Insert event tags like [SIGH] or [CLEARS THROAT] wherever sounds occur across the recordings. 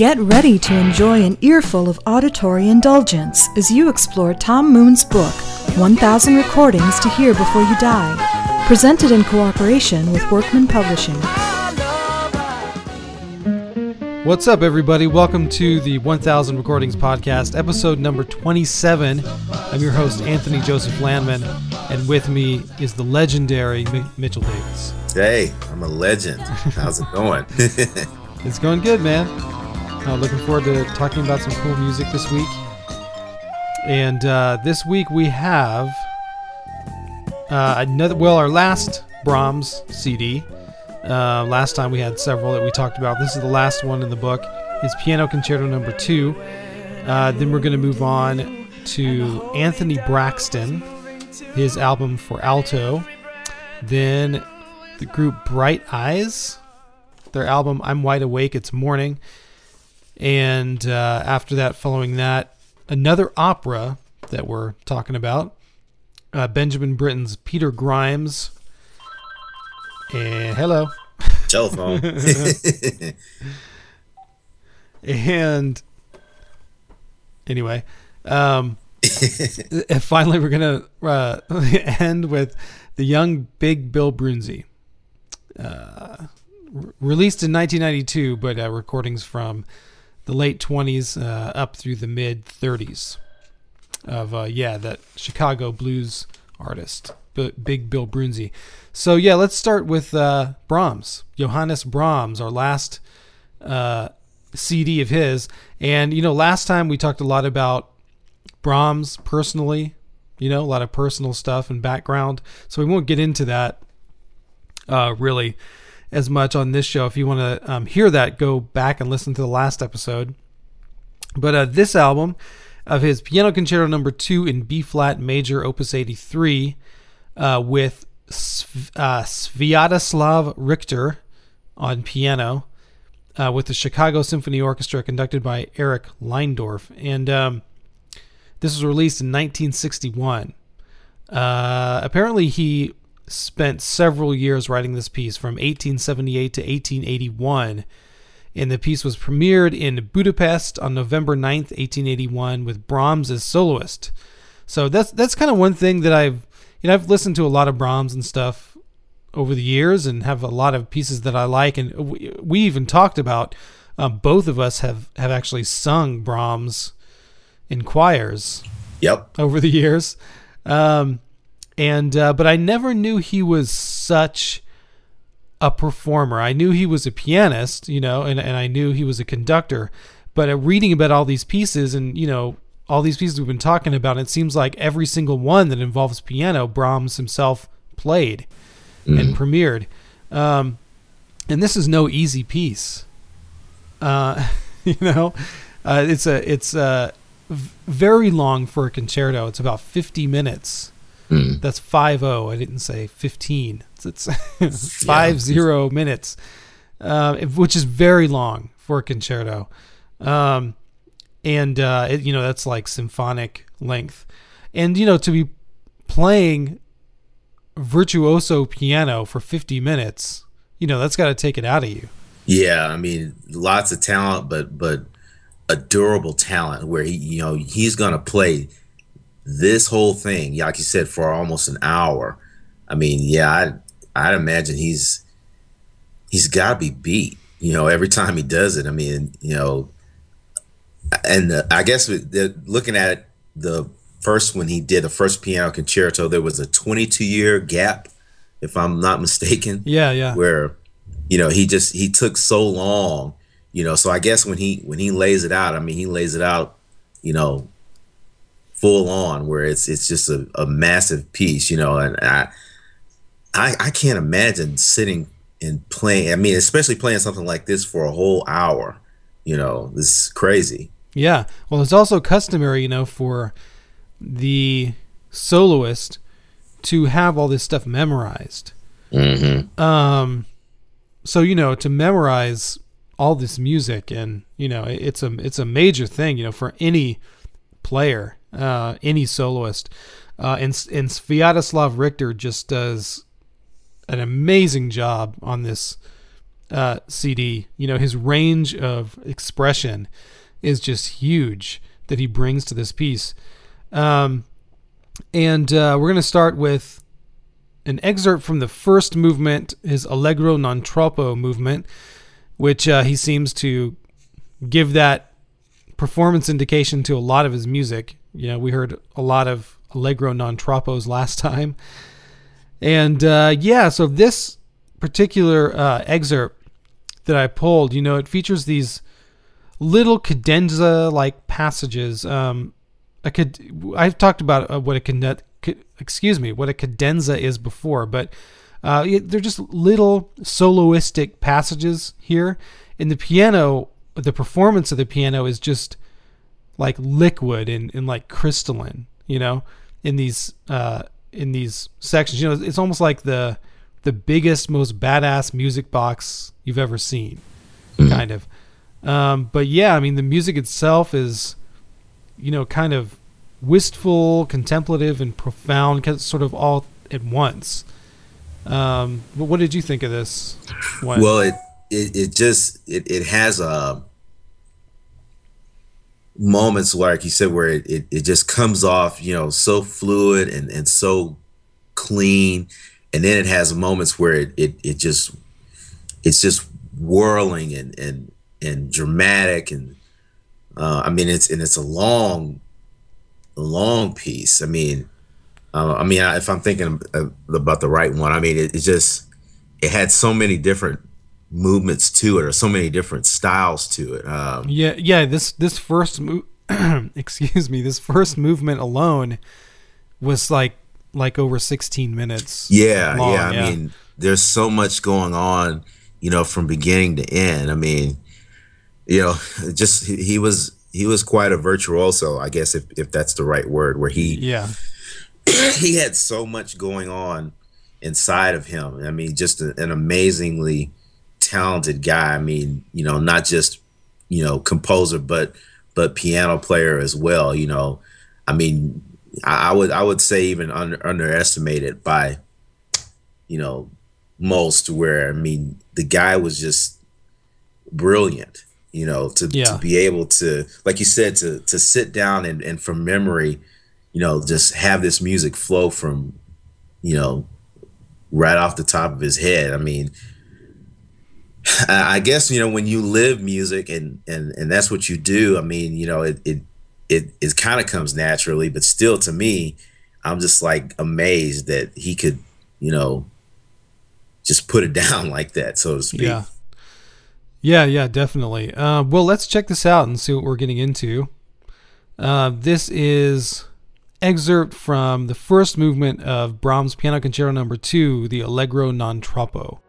Get ready to enjoy an earful of auditory indulgence as you explore Tom Moon's book, 1000 Recordings to Hear Before You Die, presented in cooperation with Workman Publishing. What's up, everybody? Welcome to the 1000 Recordings Podcast, episode number 27. I'm your host, Anthony Joseph Landman, and with me is the legendary Mi- Mitchell Davis. Hey, I'm a legend. How's it going? [LAUGHS] It's going good, man. Uh, looking forward to talking about some cool music this week. And uh, this week we have uh, another, well, our last Brahms CD. Uh, last time we had several that we talked about. This is the last one in the book. Is Piano Concerto Number Two. Uh, then we're going to move on to Anthony Braxton, his album for alto. Then the group Bright Eyes, their album I'm Wide Awake, It's Morning. And uh, after that, following that, another opera that we're talking about uh, Benjamin Britten's Peter Grimes. And hello. Telephone. [LAUGHS] And anyway, um, [LAUGHS] finally, we're gonna uh, [LAUGHS] end with the young Big Bill Broonzy, uh, re- released in 1992, but uh, recordings from the late 20s uh, up through the mid 30s of uh, yeah that Chicago blues artist, B- Big Bill Broonzy. So yeah, let's start with uh, Brahms, Johannes Brahms, our last uh, CD of his. And you know, last time we talked a lot about Brahms personally, you know, a lot of personal stuff and background. So we won't get into that uh, really as much on this show. If you want to um, hear that, go back and listen to the last episode. But uh, this album of his Piano Concerto Number Two in B flat major, Opus 83, uh, with Sv- uh, Sviatoslav Richter on piano, uh, with the Chicago Symphony Orchestra conducted by Eric Leinsdorf, and um, this was released in 1961. Uh, apparently, he spent several years writing this piece from 1878 to 1881. And the piece was premiered in Budapest on November 9th, 1881, with Brahms as soloist. So that's that's kind of one thing that I've you know I've listened to a lot of Brahms and stuff over the years, and have a lot of pieces that I like. And we, we even talked about um, both of us have have actually sung Brahms in choirs yep. over the years. Um, and uh, but I never knew he was such a performer. I knew he was a pianist, you know, and, and I knew he was a conductor. But uh, reading about all these pieces and you know all these pieces we've been talking about, it seems like every single one that involves piano, Brahms himself played and premiered. Um, and this is no easy piece. Uh, [LAUGHS] you know, uh, it's a it's a very long for a concerto. It's about fifty minutes. Mm. That's five zero. I didn't say fifteen. It's, it's [LAUGHS] five zero minutes, uh, which is very long for a concerto. Um, and uh, it, you know that's like symphonic length, and you know to be playing virtuoso piano for fifty minutes, you know that's got to take it out of you. Yeah, I mean, lots of talent, but but a durable talent where he, you know, he's gonna play this whole thing, like you said, for almost an hour. I mean, yeah, I I'd imagine he's he's got to be beat. You know, every time he does it. I mean, you know, and the, I guess the, looking at the first when he did the first piano concerto, there was a 22 year gap, if I'm not mistaken [LAUGHS] Yeah, yeah. where you know he just he took so long you know so i guess when he when he lays it out i mean he lays it out you know full on where it's it's just a, a massive piece you know and I, I i can't imagine sitting and playing i mean especially playing something like this for a whole hour you know this is crazy Yeah. Well, it's also customary, you know, for the soloist to have all this stuff memorized. mm-hmm. Um, so you know, to memorize all this music, and you know, it's a it's a major thing, you know, for any player, uh, any soloist. Uh, and and Sviatoslav Richter just does an amazing job on this uh, CD. You know, his range of expression is just huge that he brings to this piece. Um, and uh, we're going to start with an excerpt from the first movement, his Allegro non troppo movement, which uh, he seems to give that performance indication to a lot of his music. You know, we heard a lot of Allegro non troppos last time. And uh, yeah, so this particular uh, excerpt that I pulled, you know, it features these little cadenza like passages. Um, a cad- I've talked about uh, what a cadet, excuse me, what a cadenza is before, but uh, they're just little soloistic passages here. In the piano, the performance of the piano is just like liquid and, and like crystalline, you know, in these uh, in these sections. You know, it's almost like the the biggest, most badass music box you've ever seen, mm-hmm. kind of. Um, but yeah, I mean, the music itself is, you know, kind of wistful, contemplative, and profound, sort of all at once. Um, but what did you think of this? One? Well, it, it it just it it has a moments like you said where it, it, it just comes off you know so fluid and and so clean and then it has moments where it it, it just it's just whirling and and and dramatic and uh, I mean it's and it's a long long piece. I mean, uh, I mean if I'm thinking about the right one, I mean it, it just it had so many different movements to it or so many different styles to it. Um, yeah, yeah. This this first move, [CLEARS THROAT] excuse me, this first movement alone was like like over 16 minutes. Yeah, long, yeah. I yeah. mean, there's so much going on, you know, from beginning to end. I mean, you know, [LAUGHS] just he, he was he was quite a virtuoso, I guess if if that's the right word, where he yeah [CLEARS THROAT] he had so much going on inside of him. I mean, just a, an amazingly talented guy. I mean, you know, not just you know composer, but but piano player as well. You know, I mean, I, I would I would say even under, underestimated by you know most. Where I mean, the guy was just brilliant. You know, to yeah. to be able to, like you said, to to sit down and and from memory, you know, just have this music flow from, you know, right off the top of his head. I mean, I guess you know when you live music and and and that's what you do. I mean, you know, it it it, it kind of comes naturally, but still to me, I'm just like amazed that he could, you know, just put it [LAUGHS] down like that, so to speak. Yeah. Yeah, yeah, definitely. Uh, well, let's check this out and see what we're getting into. Uh, this is excerpt from the first movement of Brahms Piano Concerto Number no. Two, the Allegro non troppo.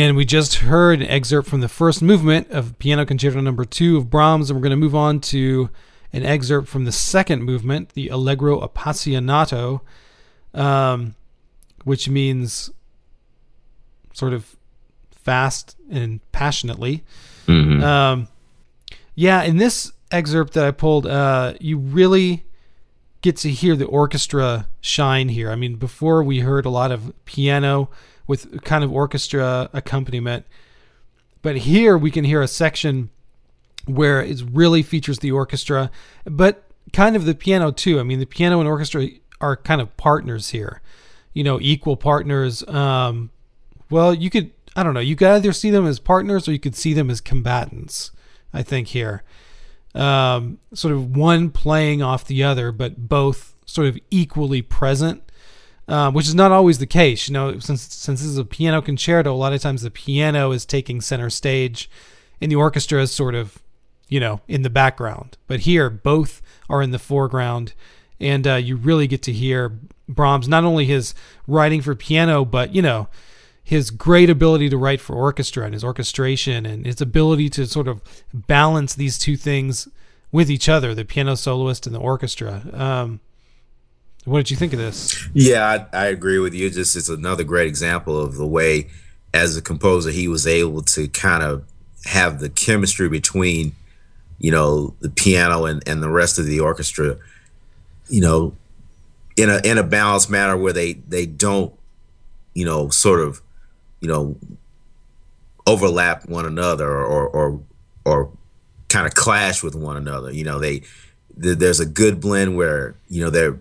And we just heard an excerpt from the first movement of Piano Concerto Number Two of Brahms, and we're going to move on to an excerpt from the second movement, the Allegro Appassionato, um, which means sort of fast and passionately. Mhm. Um, yeah, in this excerpt that I pulled, uh, you really get to hear the orchestra shine here. I mean, before we heard a lot of piano with kind of orchestra accompaniment, but here we can hear a section where it really features the orchestra, but kind of the piano too. I mean, the piano and orchestra are kind of partners here, you know, equal partners. Um, well, you could, I don't know, you could either see them as partners or you could see them as combatants, I think, here. Um, sort of one playing off the other, but both sort of equally present. Um, which is not always the case, you know. Since since this is a piano concerto, a lot of times the piano is taking center stage, and the orchestra is sort of, you know, in the background. But here, both are in the foreground, and uh, you really get to hear Brahms not only his writing for piano, but you know, his great ability to write for orchestra and his orchestration and his ability to sort of balance these two things with each other, the piano soloist and the orchestra. Um, what did you think of this? Yeah, I, I agree with you. Just it's another great example of the way, as a composer, he was able to kind of have the chemistry between, you know, the piano and, and the rest of the orchestra, you know, in a in a balanced manner where they they don't, you know, sort of, you know, overlap one another or or or kind of clash with one another. You know, they there's a good blend where you know they're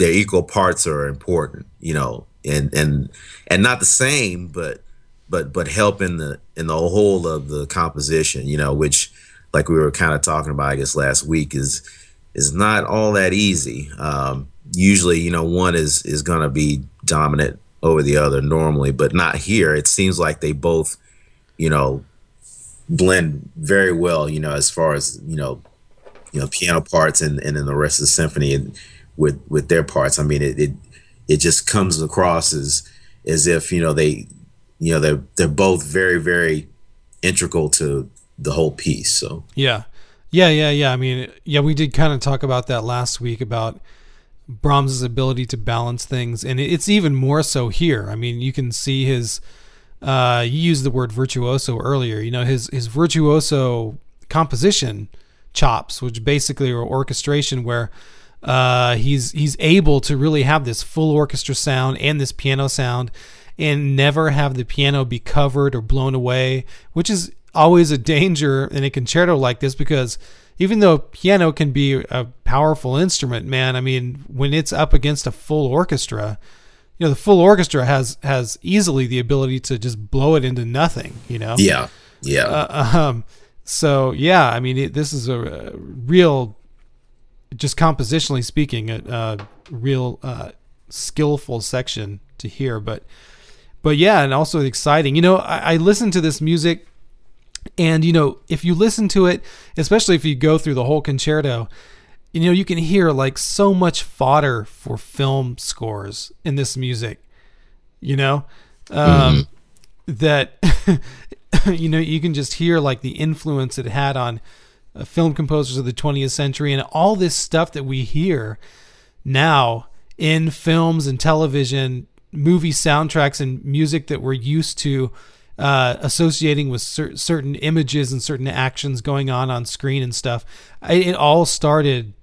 their equal parts are important, you know, and and and not the same, but but but help in the in the whole of the composition, you know, which like we were kind of talking about, I guess last week is is not all that easy. Um, usually, you know, one is is going to be dominant over the other normally, but not here. It seems like they both, you know, blend very well, you know, as far as you know, you know, piano parts and and then the rest of the symphony and with with their parts. I mean, it it, it just comes across as as if you know they you know they're they're both very very integral to the whole piece. So Yeah. Yeah, yeah, yeah. I mean, yeah, we did kind of talk about that last week about Brahms's ability to balance things, and it's even more so here. I mean, you can see his. Uh, you used the word virtuoso earlier. You know, his his virtuoso composition chops, which basically are orchestration, where uh, he's he's able to really have this full orchestra sound and this piano sound, and never have the piano be covered or blown away, which is always a danger in a concerto like this because even though piano can be a powerful instrument, man, I mean, when it's up against a full orchestra, you know, the full orchestra has has easily the ability to just blow it into nothing, you know. yeah, yeah, Uh, [LAUGHS] um, so yeah, I mean, it, this is a, a real, just compositionally speaking, a, a real uh, skillful section to hear. But, but yeah, and also exciting. You know, I, I listened to this music, and you know, if you listen to it, especially if you go through the whole concerto, you know, you can hear like so much fodder for film scores in this music. You know, um, that [LAUGHS] you know you can just hear like the influence it had on uh, film composers of the 20th century and all this stuff that we hear now in films and television movie soundtracks and music that we're used to uh, associating with cer- certain images and certain actions going on on screen and stuff I, it all started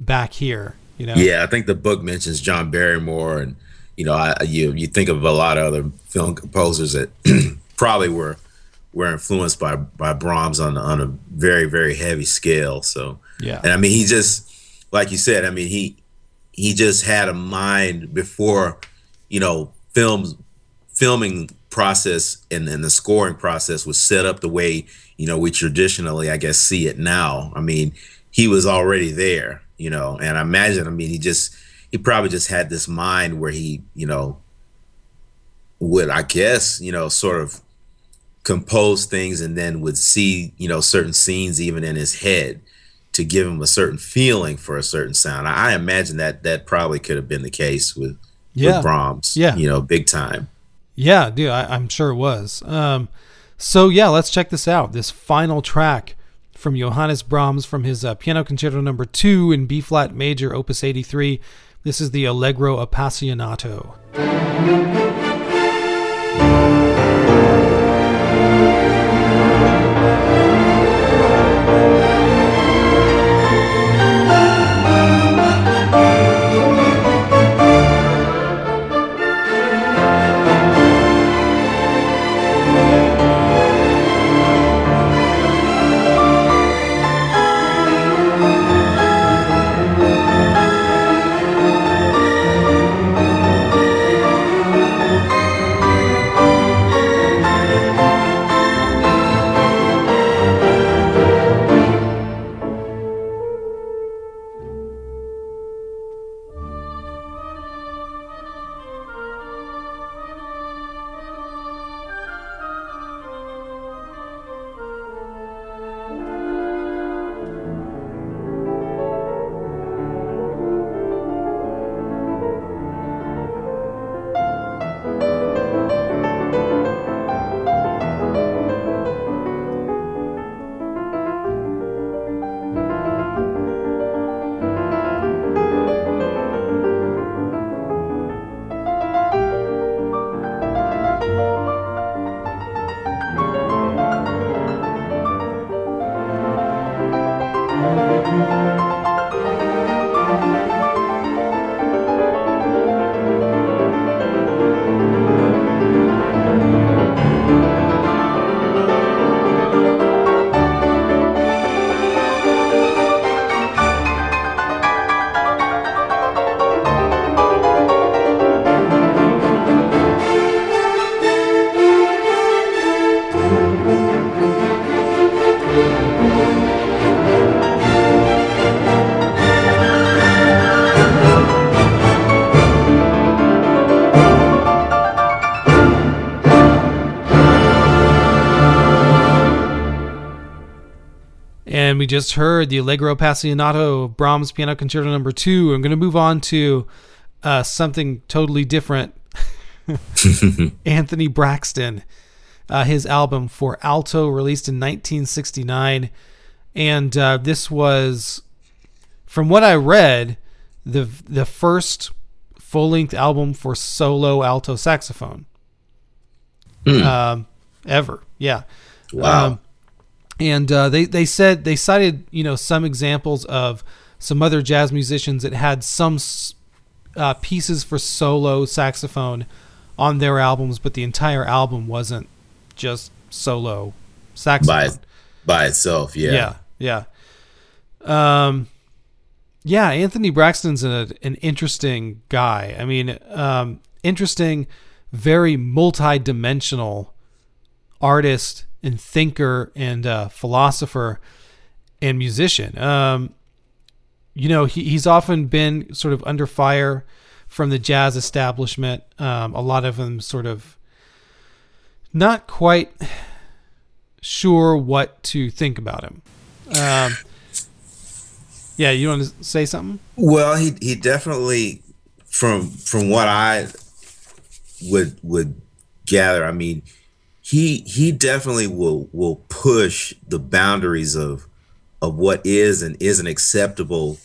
back here you know yeah. I think the book mentions John Barrymore, and you know, I you you think of a lot of other film composers that [CLEARS THROAT] probably were were influenced by by Brahms on on a very very heavy scale. So yeah And I mean, he just, like you said, I mean, he he just had a mind before, you know, films filming process and, and the scoring process was set up the way you know we traditionally, I guess, see it now. I mean, he was already there, you know, and I imagine, I mean, he just he probably just had this mind where he, you know, would I guess, you know, sort of compose things and then would see, you know, certain scenes even in his head to give him a certain feeling for a certain sound. I, I imagine that that probably could have been the case with, Yeah. with Brahms. Yeah. You know, big time. Yeah, dude, I, am sure it was. Um, so yeah, let's check this out. This final track from Johannes Brahms from his uh, Piano Concerto Number Two in B flat major, Opus 83. This is the Allegro Appassionato. Just heard the Allegro Appassionato Brahms Piano Concerto Number Two. I'm going to move on to uh, something totally different. [LAUGHS] Anthony Braxton, uh, his album for alto, released in 1969, and uh, this was, from what I read, the the first full length album for solo alto saxophone. Mm. Um, ever, yeah. Wow. Um, and uh, they they said they cited you know some examples of some other jazz musicians that had some uh, pieces for solo saxophone on their albums, but the entire album wasn't just solo saxophone by by itself. Yeah, yeah, yeah. Um, yeah. Anthony Braxton's a, an interesting guy. I mean, um, interesting, very multi-dimensional artist and thinker and uh, philosopher and musician. Um, you know, he, he's often been sort of under fire from the jazz establishment. Um, a lot of them sort of not quite sure what to think about him. Um, yeah, you want to say something? Well, he he definitely from from what I would would gather. I mean, he he definitely will will push the boundaries of of what is and isn't acceptable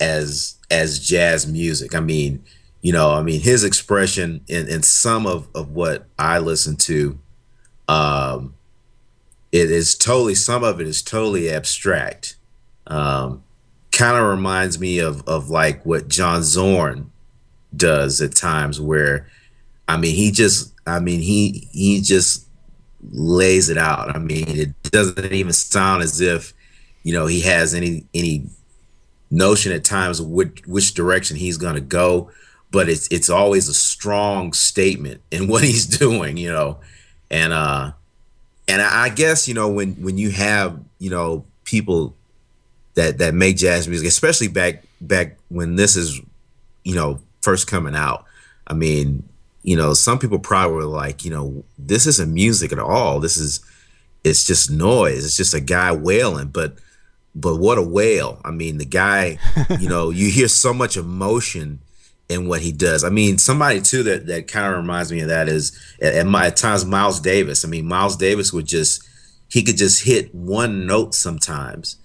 as as jazz music. I mean, you know, I mean his expression in, in some of, of what I listen to, um, it is totally some of it is totally abstract. Um, kind of reminds me of of like what John Zorn does at times where I mean he just I mean he he just lays it out. I mean, it doesn't even sound as if you know he has any any notion at times which, which direction he's going to go, but it's it's always a strong statement in [LAUGHS] what he's doing, you know, and uh, and I guess you know when when you have you know people that that make jazz music, especially back back when this is you know first coming out. I mean, you know, some people probably were like, you know, this isn't music at all. This is, it's just noise. It's just a guy wailing. But, but what a wail! I mean, the guy, you know, you hear so much emotion in what he does. I mean, somebody too that that kind of reminds me of that is at, at, my, at times Miles Davis. I mean, Miles Davis would just he could just hit one note sometimes,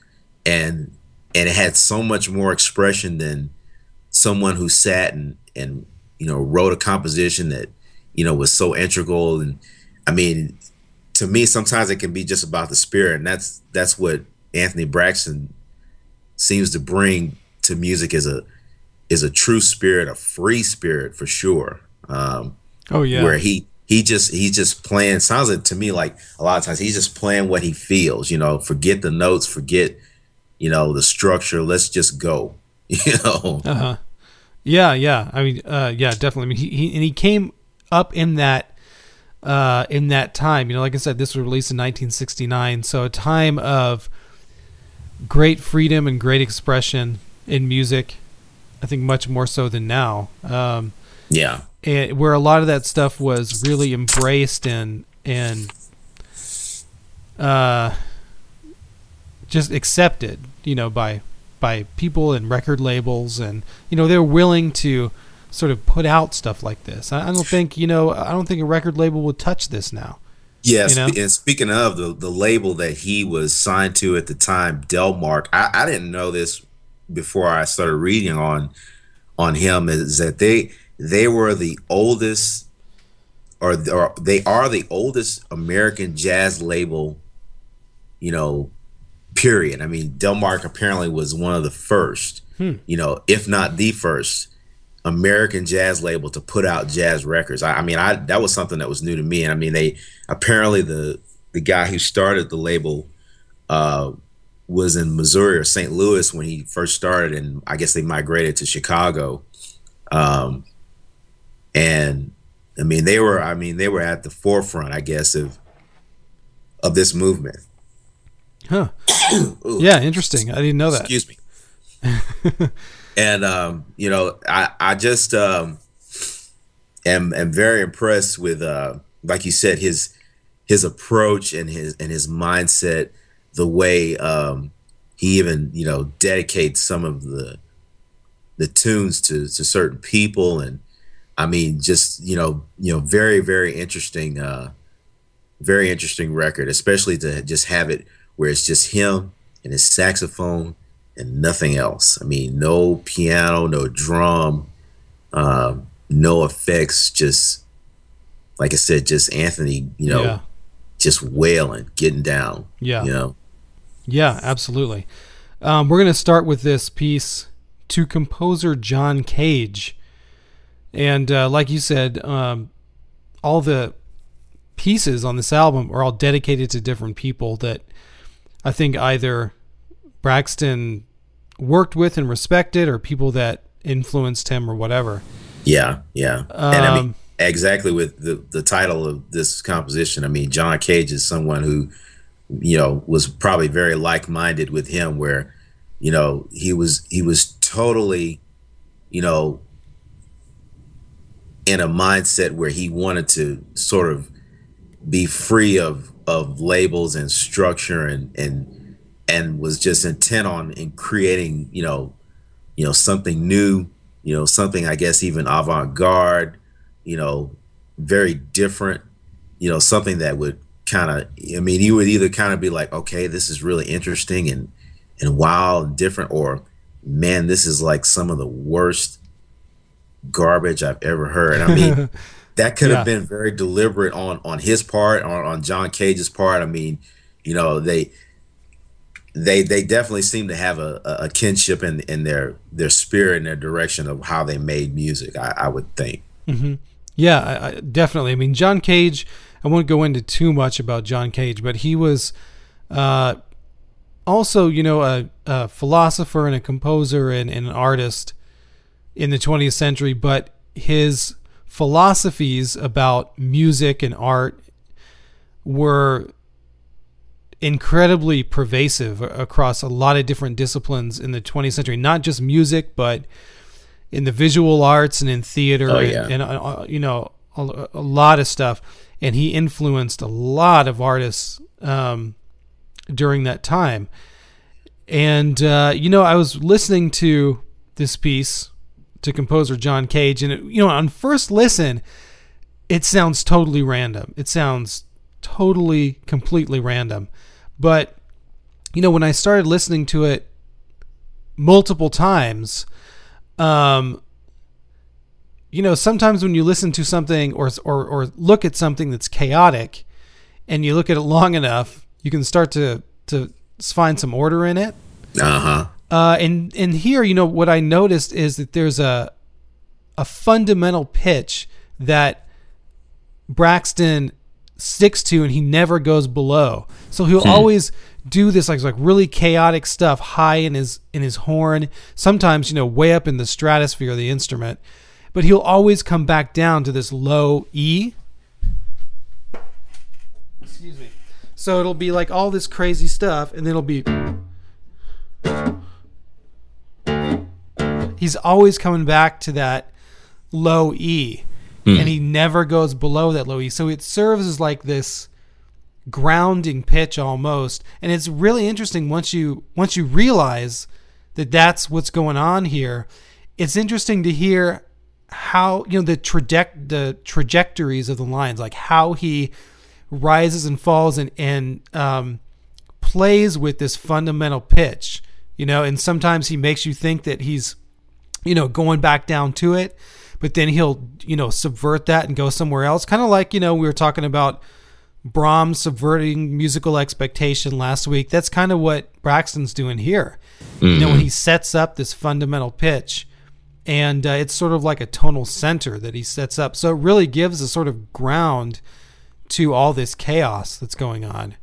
and and it had so much more expression than someone who sat and and you know wrote a composition that you know was so integral and I mean to me sometimes it can be just about the spirit and that's that's what Anthony Braxton seems to bring to music is a is a true spirit, a free spirit for sure. Um, oh yeah, where he he just he's just playing. Sounds like to me like a lot of times he's just playing what he feels. You know, forget the notes, forget you know the structure. Let's just go. [LAUGHS] You know. Uh huh. Yeah, yeah. I mean, uh, yeah, definitely. I mean, he, he and he came up in that uh, in that time. You know, like I said, this was released in 1969, so a time of great freedom and great expression in music. I think much more so than now. Um, yeah, and where a lot of that stuff was really embraced and and uh, just accepted, you know, by by people and record labels, and you know they're willing to sort of put out stuff like this. I, I don't think you know I don't think a record label would touch this now. Yes, you know? and speaking of the the label that he was signed to at the time, Delmark, I, I didn't know this before I started reading on on him is that they they were the oldest or, or they are the oldest American jazz label, you know, period. I mean, Delmark apparently was one of the first, hmm. you know, if not the first American jazz label to put out jazz records. I, I, mean, I that was something that was new to me. And I mean, they apparently the the guy who started the label uh, was in Missouri or St. Louis when he first started, and I guess they migrated to Chicago. Um, and I mean, they were I mean they were at the forefront, I guess, of of this movement. Huh. [COUGHS] yeah, interesting. I didn't know that. Excuse me. [LAUGHS] and um, you know, I I just um, am am very impressed with uh, like you said his his approach and his and his mindset, the way um, he even you know dedicates some of the the tunes to to certain people and I mean just you know you know very very interesting uh, very interesting record, especially to just have it where it's just him and his saxophone and nothing else. I mean, no piano, no drum, um, no effects. Just like I said, just Anthony, you know, yeah. just wailing, getting down. Yeah, you know. Yeah, absolutely. Um, we're gonna start with this piece to composer John Cage, and uh, like you said, um, all the pieces on this album are all dedicated to different people that I think either Braxton worked with and respected or people that influenced him or whatever. Yeah, yeah. Um, and I mean, um, exactly with the, the title of this composition, I mean, John Cage is someone who, you know, was probably very like minded with him, where, you know, he was he was totally, you know, in a mindset where he wanted to sort of be free of of labels and structure and and and was just intent on in creating you know you know something new you know something i guess even avant-garde you know very different you know something that would kind of i mean you would either kind of be like okay this is really interesting and and wild and different or man this is like some of the worst garbage i've ever heard. I mean [LAUGHS] that could yeah. have been very deliberate on on his part, on on John Cage's part. I mean, you know, they they they definitely seem to have a, a kinship in in their their spirit and their direction of how they made music. I, I would think. Mm-hmm. Yeah, I, I, definitely. I mean, John Cage. I won't go into too much about John Cage, but he was uh, also, you know, a, a, philosopher and a composer and, and an artist in the 20th century. But his philosophies about music and art were incredibly pervasive across a lot of different disciplines in the 20th century. Not just music but in the visual arts and in theater oh, yeah. and, and uh, you know a, a, lot of stuff. And he influenced a lot of artists um, during that time. And uh, you know i was listening to this piece to composer John Cage, and it, you know, on first listen, it sounds totally random. It sounds totally, completely random. But you know, when I started listening to it multiple times, um, you know, sometimes when you listen to something or or or look at something that's chaotic, and you look at it long enough, you can start to to find some order in it. Uh-huh. Uh, and and here, you know, what I noticed is that there's a a fundamental pitch that Braxton sticks to, and he never goes below. So he'll hmm. always do this like like really chaotic stuff high in his in his horn. Sometimes you know way up in the stratosphere of the instrument, but he'll always come back down to this low E. Excuse me. So it'll be like all this crazy stuff, and then it'll be. He's always coming back to that low E, mm. and he never goes below that low E. So it serves as like this grounding pitch almost, and it's really interesting once you once you realize that that's what's going on here. It's interesting to hear how you know the traje- the trajectories of the lines, like how he rises and falls and and um, plays with this fundamental pitch you know, and sometimes he makes you think that he's, you know, going back down to it, but then he'll, you know, subvert that and go somewhere else. Kind of like, you know, we were talking about Brahms subverting musical expectation last week. That's kind of what Braxton's doing here. Mm-hmm. You know, when mm-hmm. he sets up this fundamental pitch, and uh, it's sort of like a tonal center that he sets up. So it really gives a sort of ground to all this chaos that's going on.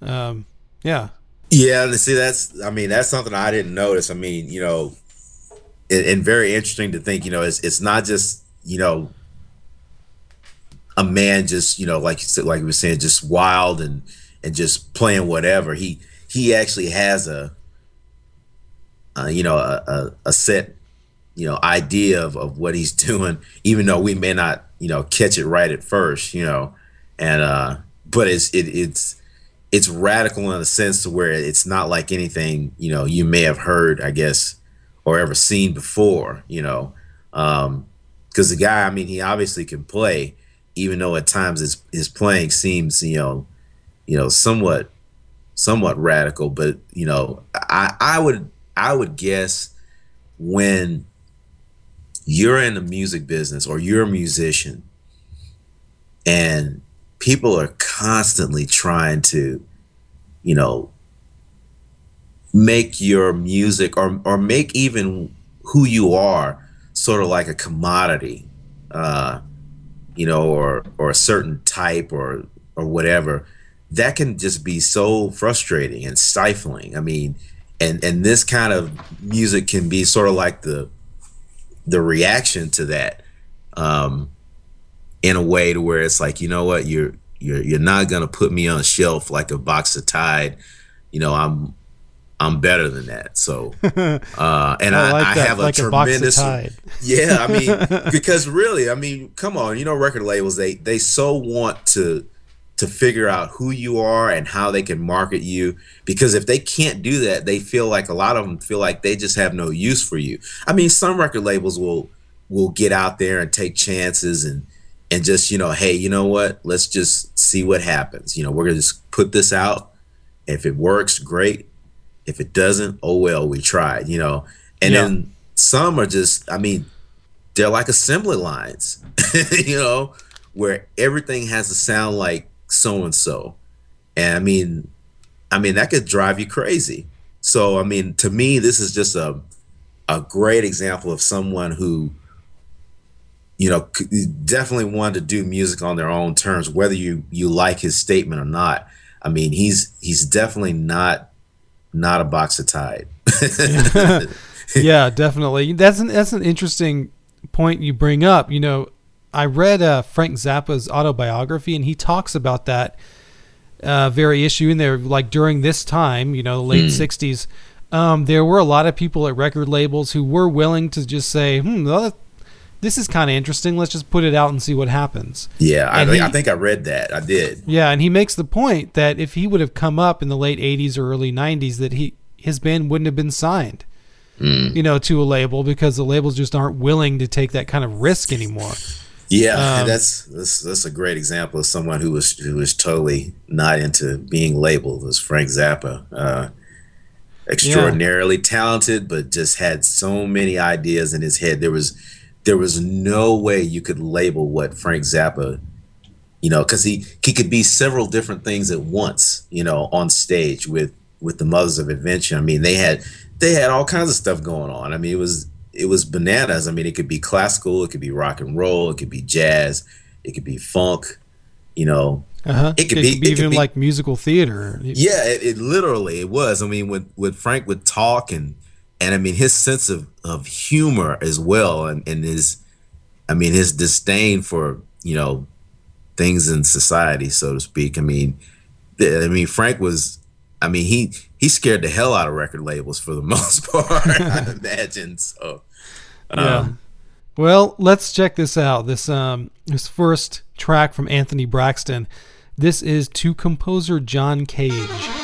Um, yeah. Yeah, see, that's I mean, that's something I didn't notice. I mean, you know, and, and very interesting to think. You know, it's it's not just you know a man just you know like you said, like we were saying, just wild and and just playing whatever. He he actually has a, uh, you know a, a, a set you know idea of, of what he's [LAUGHS] doing, even though we may not you know catch it right at first. You know, and uh, but it's it, it's it's radical in a sense to where it's not like anything you know you may have heard i guess or ever seen before you know um because the guy i mean he obviously can play even though at times his his playing seems you know you know somewhat somewhat radical. But you know i i would i would guess when you're in the music business or you're a musician and people are constantly trying to, you know, make your music or or make even who you are sort of like a commodity, uh, you know, or or a certain type or or whatever. That can just be so frustrating and stifling. I mean, and and this kind of music can be sort of like the the reaction to that. Um, in a way to where it's like, you know what, you're you're you're not gonna put me on a shelf like a box of Tide. You know, I'm I'm better than that. So, [LAUGHS] uh, and I, I, like I have a like tremendous, a [LAUGHS] yeah. I mean, [LAUGHS] because really, I mean, come on, you know, record labels they they so want to to figure out who you are and how they can market you because if they can't do that they feel like a lot of them feel like they just have no use for you. I mean some record labels will will get out there and take chances and and just you know hey you know what? Let's just see what happens. You know we're gonna just put this out. If it works great if it doesn't oh well we tried you know and yeah. then some are just i mean they're like assembly lines [LAUGHS] you know where everything has to sound like so and so and i mean i mean that could drive you crazy so i mean to me this is just a a great example of someone who you know, definitely wanted to do music on their own terms, whether you you like his statement or not. I mean, he's he's definitely not not a box of Tide. [LAUGHS] yeah, definitely. That's an that's an interesting point you bring up. You know, I read uh, Frank Zappa's autobiography, and he talks about that uh, very issue in there. Like during this time, you know, late mm. '60s, um, there were a lot of people at record labels who were willing to just say, "Hmm, this is kind of interesting. Let's just put it out and see what happens. Yeah, I, he, I, think I read that. I did. Yeah, and he makes the point that if he would have come up in the late '80s or early '90s, that he his band wouldn't have been signed. mm. you know, to a label because the labels just aren't willing to take that kind of risk anymore. Yeah, um, that's, that's that's a great example of someone who was who was totally not into being labeled. Was Frank Zappa, uh, extraordinarily yeah. talented, but just had so many ideas in his head. There was there was no way you could label what Frank Zappa, you know, because he he could be several different things at once, you know, on stage with with the Mothers of Invention. I mean, they had they had all kinds of stuff going on. I mean, it was it was bananas. I mean, it could be classical, it could be rock and roll, it could be jazz, it could be funk. You know, uh-huh. it could it be, could be it even could be, like musical theater. Yeah, it, it, literally it was. I mean, when when Frank would talk and and I mean his sense of of humor as well, and and his, I mean his disdain for you know things in society, so to speak. I mean, I mean Frank was I mean, he he scared the hell out of record labels for the [LAUGHS] most part. I imagine so. Um, yeah. Well, let's check this out. This um this first track from Anthony Braxton. This is to composer John Cage.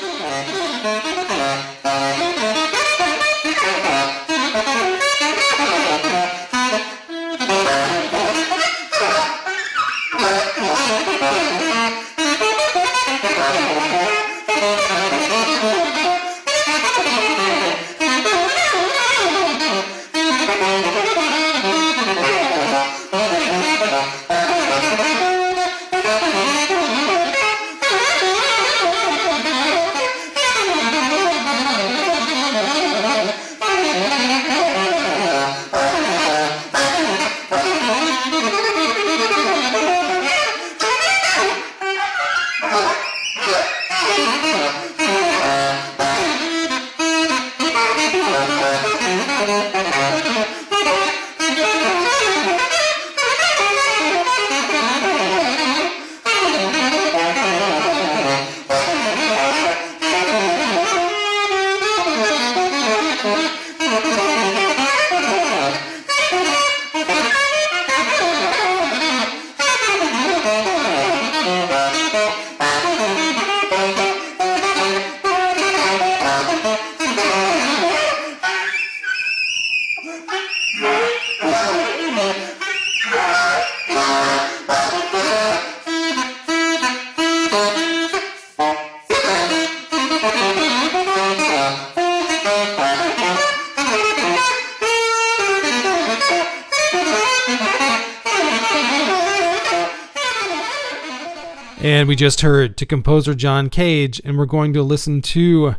We just heard to composer John Cage, and we're going to listen to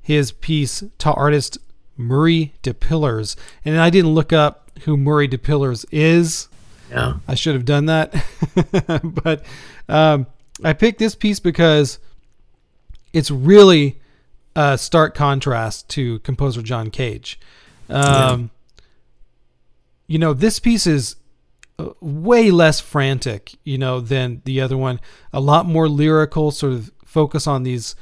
his piece to artist Murray DePillars. And I didn't look up who Murray DePillars is. Yeah. I should have done that. [LAUGHS] but um, I picked this piece because it's really a stark contrast to composer John Cage. Um, yeah. You know, this piece is way less frantic, you know, than the other one. A lot more lyrical, sort of focus on these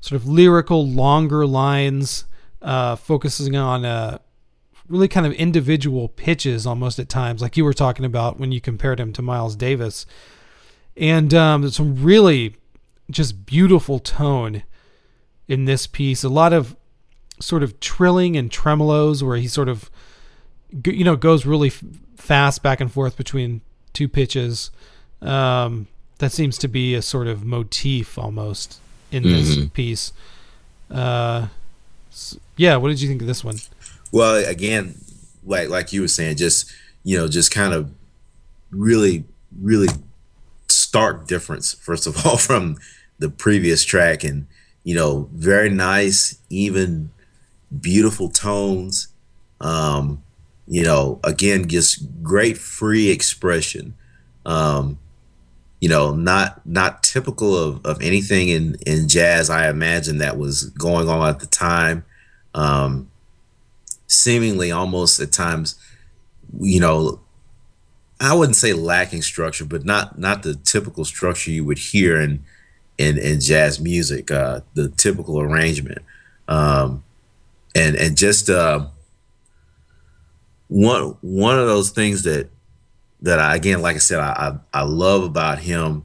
sort of lyrical, longer lines, uh, focusing on uh, really kind of individual pitches almost at times, like you were talking about when you compared him to Miles Davis. And um, some really just beautiful tone in this piece. A lot of sort of trilling and tremolos where he sort of, you know, goes really fast back and forth between two pitches. Um, that seems to be a sort of motif almost in this mm-hmm. piece. Uh, so, yeah, what did you think of this one? Well, again, like like you were saying, just you know, just kind of really, really stark difference. First of [LAUGHS] all, from the previous track, and you know, very nice, even, beautiful tones. Um, you know, again, just great free expression. Um, you know, not not typical of, of anything in, in jazz I imagine that was going on at the time. Um, seemingly almost at times, you know, I wouldn't say lacking structure, but not not the typical structure you would hear in in, in jazz music, uh, the typical arrangement. Um, and and just uh, one one of those things that that I again, like I said, I I, I love about him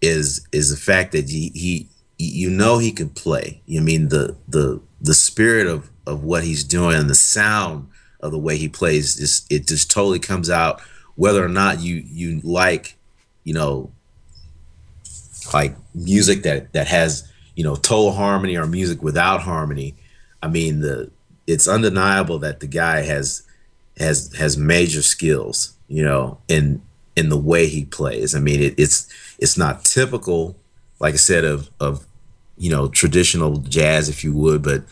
is is the fact that he he you know he can play. You mean the the the spirit of of what he's doing and the sound of the way he plays just it just totally comes out whether or not you you like you know like music that that has you know total harmony or music without harmony i mean the it's undeniable that the guy has has has major skills you know in in the way he plays i mean it, it's it's not typical like i said of of you know traditional jazz if you would but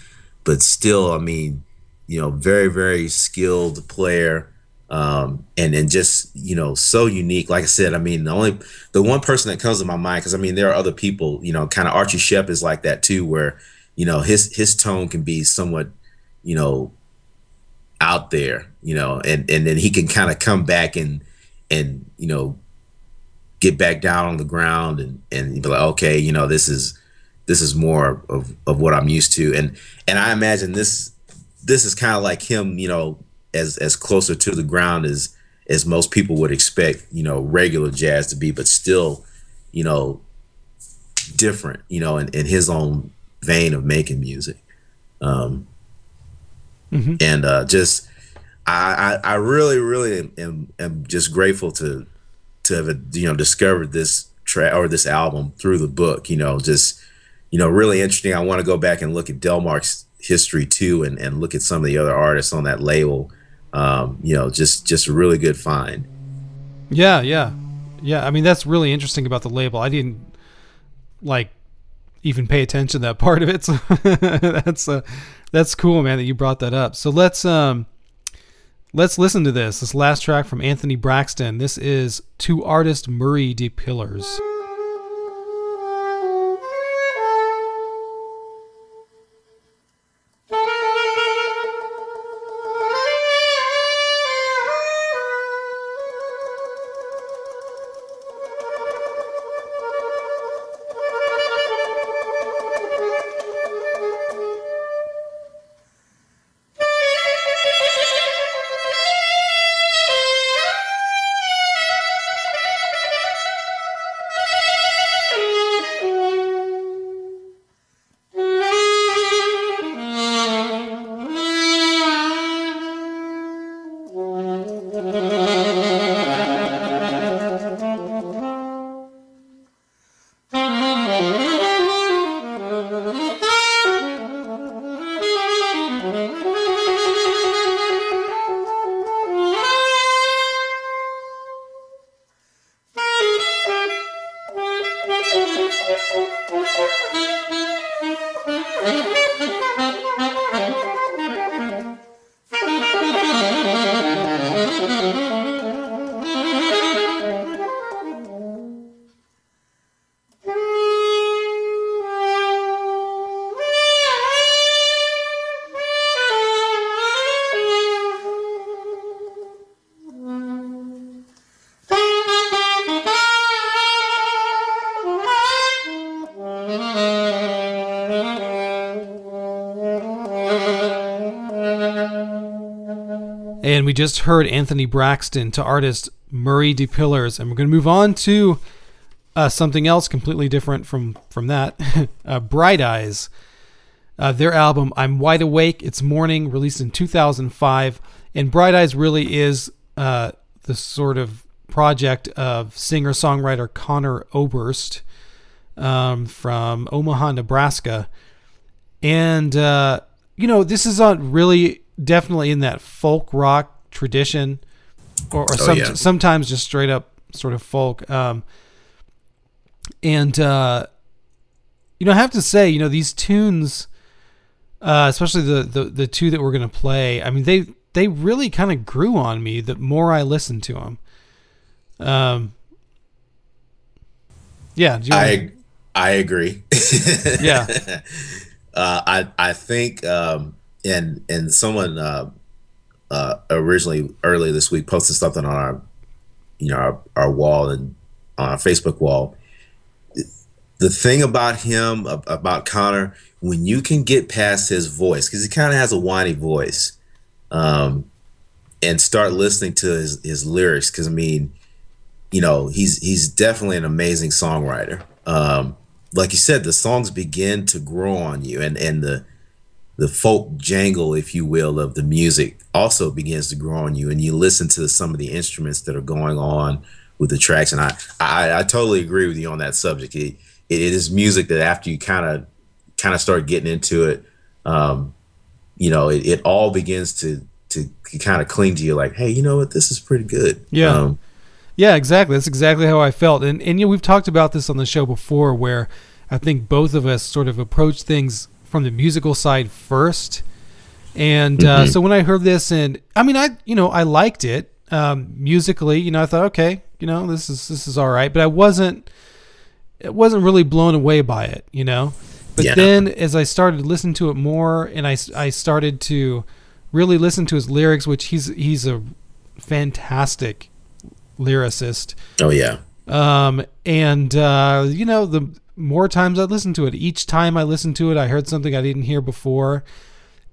but still i mean you know very very skilled player um, and and just you know so unique. Like I said, I mean the only the one person that comes to my mind because I mean there are other people. You know, kind of Archie Shepp is like that too, where you know his his tone can be somewhat you know out there. You know, and and then he can kind of come back and and you know get back down on the ground and and be like okay you know this is this is more of, of what I'm used to and and I imagine this this is kind of like him you know as as closer to the ground as as most people would expect, you know, regular jazz to be, but still, you know, different, you know, in, in his own vein of making music. Um, mm-hmm. And uh, just, I, I, I really, really am, am just grateful to to have you know discovered this track or this album through the book. You know, just you know, really interesting. I want to go back and look at Delmark's history too, and and look at some of the other artists on that label um, you know, just just a really good find. Yeah, yeah, yeah. I mean, that's really interesting about the label. I didn't like even pay attention to that part of it. So [LAUGHS] that's uh, that's cool, man, that you brought that up. So let's um let's listen to this. This last track from Anthony Braxton. This is to artist Murray DePillars. And we just heard Anthony Braxton to artist Murray DePillars, and we're going to move on to uh, something else completely different from from that. [LAUGHS] uh, Bright Eyes, uh, their album "I'm Wide Awake." It's morning, released in 2005, and Bright Eyes really is uh, the sort of project of singer songwriter Conor Oberst um, from Omaha, Nebraska, and uh, you know this is on really definitely in that folk rock tradition, or, or oh, some, yeah. sometimes just straight up sort of folk. Um, and uh, you know, I have to say, you know, these tunes, uh, especially the, the the two that we're gonna play. I mean, they they really kind of grew on me the more I listened to them. Um, yeah, I I agree. [LAUGHS] yeah, uh, I I think um, and and someone uh, uh, originally earlier this week posted something on our you know our, our wall and on our Facebook wall. The thing about him about Conor, when you can get past his voice, because he kind of has a whiny voice, um, and start listening to his, his lyrics, because I mean, you know, he's he's definitely an amazing songwriter. Um, like you said, the songs begin to grow on you, and and the the folk jangle, if you will, of the music also begins to grow on you, and you listen to some of the instruments that are going on with the tracks. And I, I, I totally agree with you on that subject. It, it is music that after you kind of, kind of start getting into it, um, you know, it, it all begins to to kind of cling to you, like, hey, you know what, this is pretty good. Yeah. Um, Yeah, exactly. That's exactly how I felt. And and you know, we've talked about this on the show before where I think both of us sort of approach things from the musical side first. And uh, Mhm. so when I heard this and I mean I you know, I liked it um, musically, you know, I thought okay, you know, this is this is all right, but I wasn't it wasn't really blown away by it, you know. But Yeah. then as I started to listen to it more and I I started to really listen to his lyrics, which he's he's a fantastic lyricist. oh yeah, Um, and uh, you know, the more times I listened to it, each time I listened to it, I heard something I didn't hear before.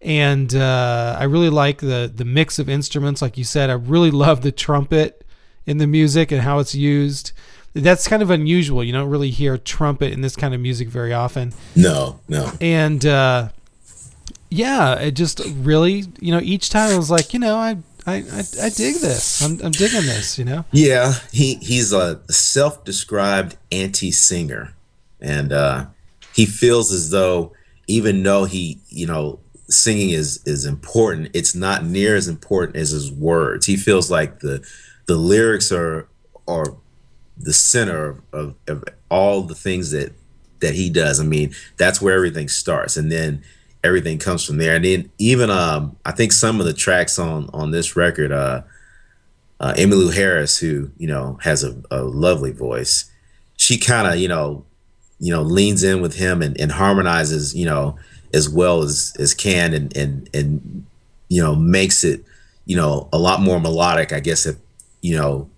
And uh, I really like the the mix of instruments, like you said. I really [LAUGHS] love the trumpet in the music and how it's used. That's kind of unusual. You don't really hear trumpet in this kind of music very often. no, no, And uh, yeah, it just really, you know, each time I was like, you know, I I, I, I dig this. I'm, I'm digging this. You know. Yeah, he he's a self-described anti-singer, and uh, he feels as though even though he, you know, singing is is important, it's not near as important as his words. He feels like the the lyrics are are the center of, of, all the things that that he does. I mean, that's where everything starts, and then everything comes from there. And then even um, I think some of the tracks on on this record, uh, uh, Emmylou Harris, who you know has a, a lovely voice, she kind of you know, you know leans in with him and, and harmonizes you know as well as as can and and and you know makes it you know a lot more melodic, I guess if you know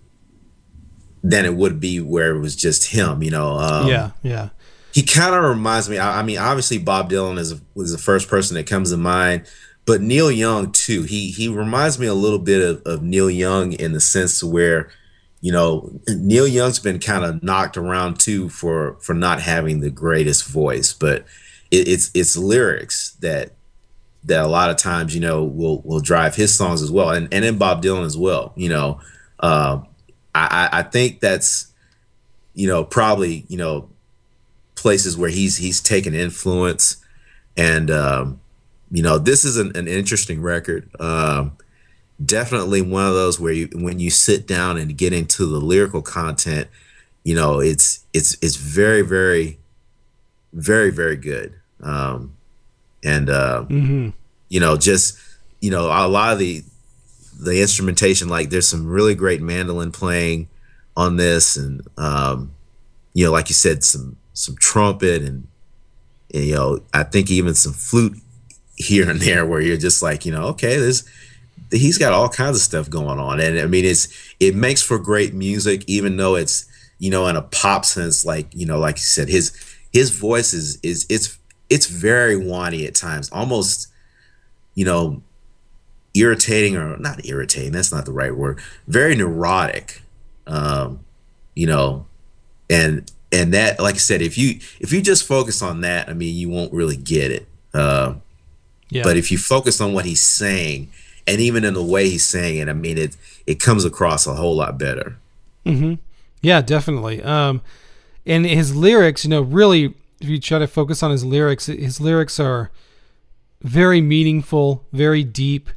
than it would be where it was just him. You know, um, yeah. Yeah. he kind of reminds me. I, I mean, obviously Bob Dylan is was the first person that comes to mind, but Neil Young too. He he reminds me a little bit of, of Neil Young in the sense where, you know, Neil Young's been kind of knocked around too for for not having the greatest voice, but it, it's it's lyrics that that a lot of times you know will will drive his songs as well, and and in Bob Dylan as well. You know, uh, I I think that's you know probably you know places where he's he's taken influence and um you know this is an, an interesting record um definitely one of those where you when you sit down and get into the lyrical content you know it's it's it's very very very very good um and uh Mm-hmm. you know just you know a lot of the the instrumentation like there's some really great mandolin playing on this and um you know like you said some some trumpet and, and you know i think even some flute here and there where you're just like you know okay there's he's got all kinds of stuff going on and i mean it's it makes for great music even though it's you know in a pop sense like you know like you said his his voice is is it's it's very whiny at times almost you know irritating or not irritating that's not the right word very neurotic um you know and and that like i said if you if you just focus on that i mean you won't really get it uh, Yeah. but if you focus on what he's saying and even in the way he's saying it i mean it it comes across a whole lot better Mm-hmm. Yeah, definitely. Um, and his lyrics, you know, really, if you try to focus on his lyrics, his lyrics are very meaningful, very deep,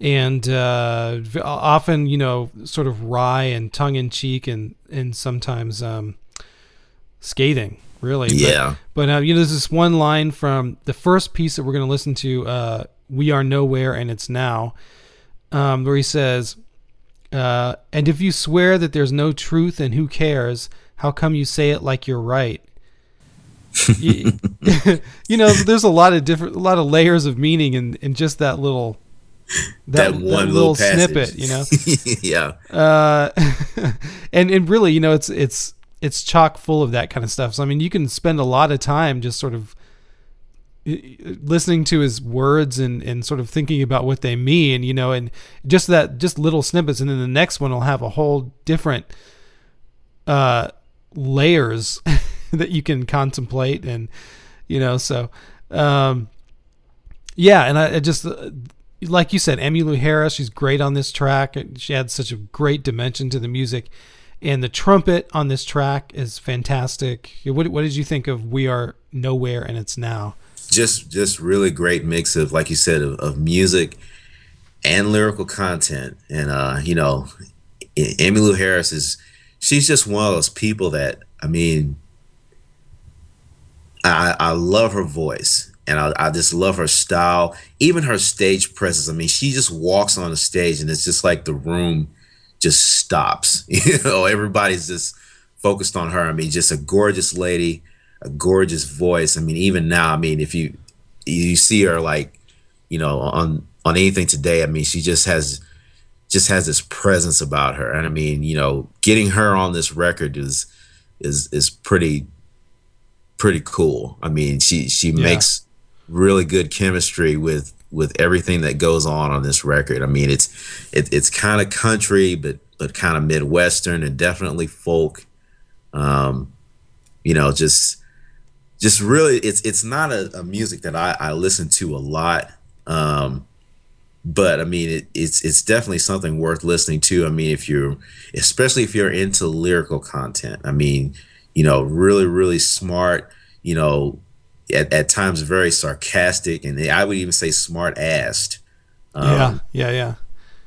and uh, often, you know, sort of wry and tongue in cheek, and and sometimes um, scathing. Really. But- yeah but uh, you know, there's this one line from the first piece that we're going to listen to, uh, "We Are Nowhere and It's Now," um, where he says, uh, "And if you swear that there's no truth and who cares, how come you say it like you're right?" [LAUGHS] you, [LAUGHS] you know, there's a lot of different, a lot of layers of meaning in, in just that little, that, one little, passage. snippet. You know, [LAUGHS] yeah uh, and and really, you know, it's it's it's chock full of that kind of stuff. So I mean, you can spend a lot of time just sort of listening to his words and and sort of thinking about what they mean, you know, and just that just little snippets, and then the next one will have a whole different uh layers [LAUGHS] that you can contemplate and you know so um Yeah, and I, I just uh, like you said, Emmylou Harris, she's great on this track. She adds such a great dimension to the music, and the trumpet on this track is fantastic. What, what did you think of "We Are Nowhere" and "It's Now"? Just, just really great mix of, like you said, of, of music and lyrical content. And uh, you know, Emmylou Harris is she's just one of those people that I mean, I I love her voice and I, I just love her style, even her stage presence. I mean, she just walks on the stage and it's just like the room just stops. [LAUGHS] You know, everybody's just focused on her. I mean, just a gorgeous lady, a gorgeous voice. I mean, even now, I mean, if you you see her like, you know, on on anything today, I mean, she just has just has this presence about her. And I mean, you know, getting her on this record is is is pretty pretty cool. I mean, she she yeah. makes really good chemistry with with everything that goes on on this record. I mean, it's it, it's kind of country, but but kind of midwestern and definitely folk. Um, you know, just just really, it's it's not a, a music that I, I listen to a lot. Um, but I mean, it, it's it's definitely something worth listening to. I mean, if you're, especially if you're into lyrical content. I mean, you know, really, really smart. You know, at, at times very sarcastic, and I would even say smart assed. Um, yeah, yeah, yeah.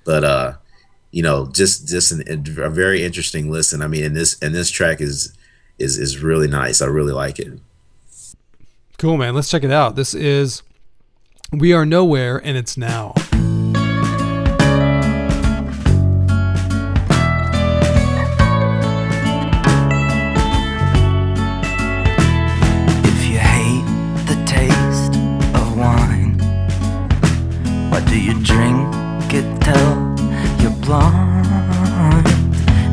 But uh, you know, just just an, a very interesting listen. I mean, and this and this track is is is really nice. I really like it. Cool, man. Let's check it out. This is We Are Nowhere, and it's now. If you hate the taste of wine, what do you drink it till you're blind,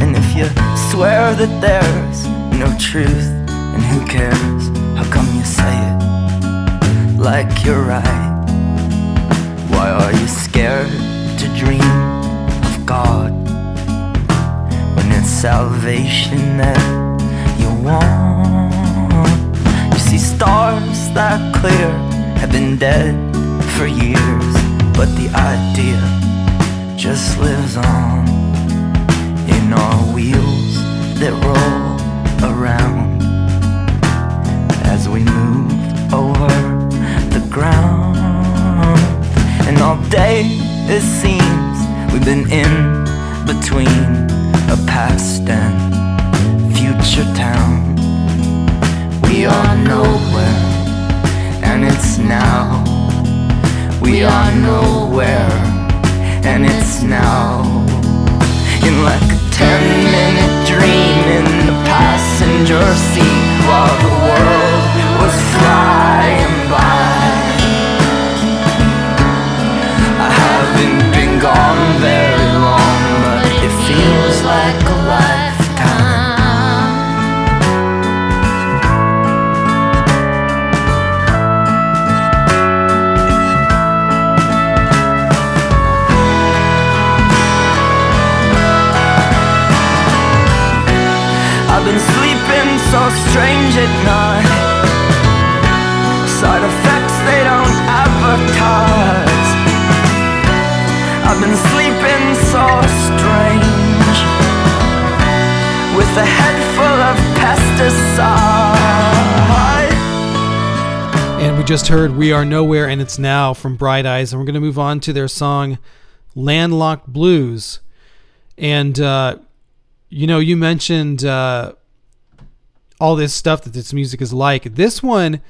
and if you swear that there's no truth, and who cares? Like you're right? Why are you scared to dream of God when it's salvation that you want? You see, stars that clear have been dead for years, but the idea just lives on in our wheels that roll around as we move over ground. And all day it seems we've been in between a past and future town. We are nowhere, and it's now. We are nowhere, and it's now. In like a ten minute dream in the passenger seat while the world was flying haven't been gone very long, but it feels like a lifetime. I've been sleeping so strange at night. Side effects they don't advertise. I've been sleeping so strange. With a head full of pesticide. And we just heard We Are Nowhere and It's Now from Bright Eyes. And we're going to move on to their song Landlocked Blues. And, uh, you know, you mentioned uh, all this stuff that this music is like. This one,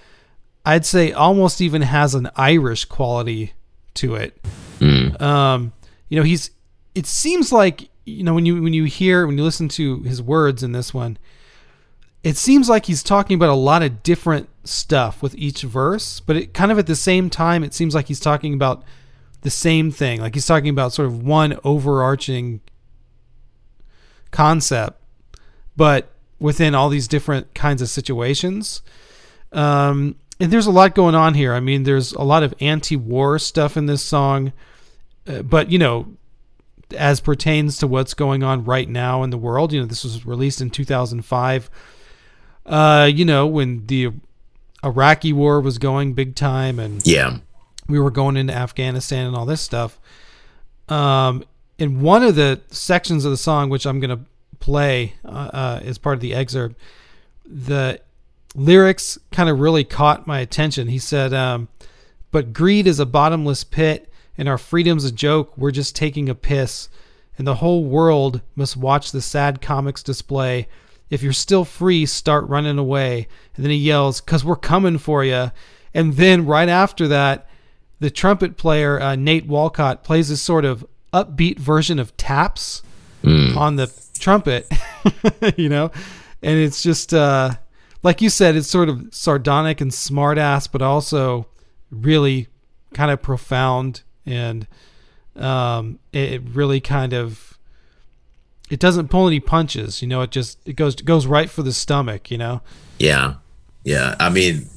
I'd say, almost even has an Irish quality to it. Mm. Um, you know, he's. It seems like you know when you when you hear when you listen to his words in this one, it seems like he's talking about a lot of different stuff with each verse, but it kind of at the same time, it seems like he's talking about the same thing. Like he's talking about sort of one overarching concept, but within all these different kinds of situations. Um, and there's a lot going on here. I mean, there's a lot of anti-war stuff in this song, uh, but you know, as pertains to what's going on right now in the world, you know, this was released in 2005. Uh, you know, when the Iraqi war was going big time, and yeah, we were going into Afghanistan and all this stuff. Um, in one of the sections of the song, which I'm going to play uh, uh, as part of the excerpt, the lyrics kind of really caught my attention. He said, um, But greed is a bottomless pit, and our freedom's a joke. We're just taking a piss, and the whole world must watch the sad comics display. If you're still free, start running away. And then he yells, Because we're coming for you. And then right after that, the trumpet player, uh, Nate Walcott, plays this sort of upbeat version of taps on the trumpet, [LAUGHS] you know? And it's just, uh, like you said, it's sort of sardonic and smartass, but also really kind of profound. And um, it, really kind of, it doesn't pull any punches, you know? It just, it goes, it goes right for the stomach, you know? Yeah, yeah. I mean,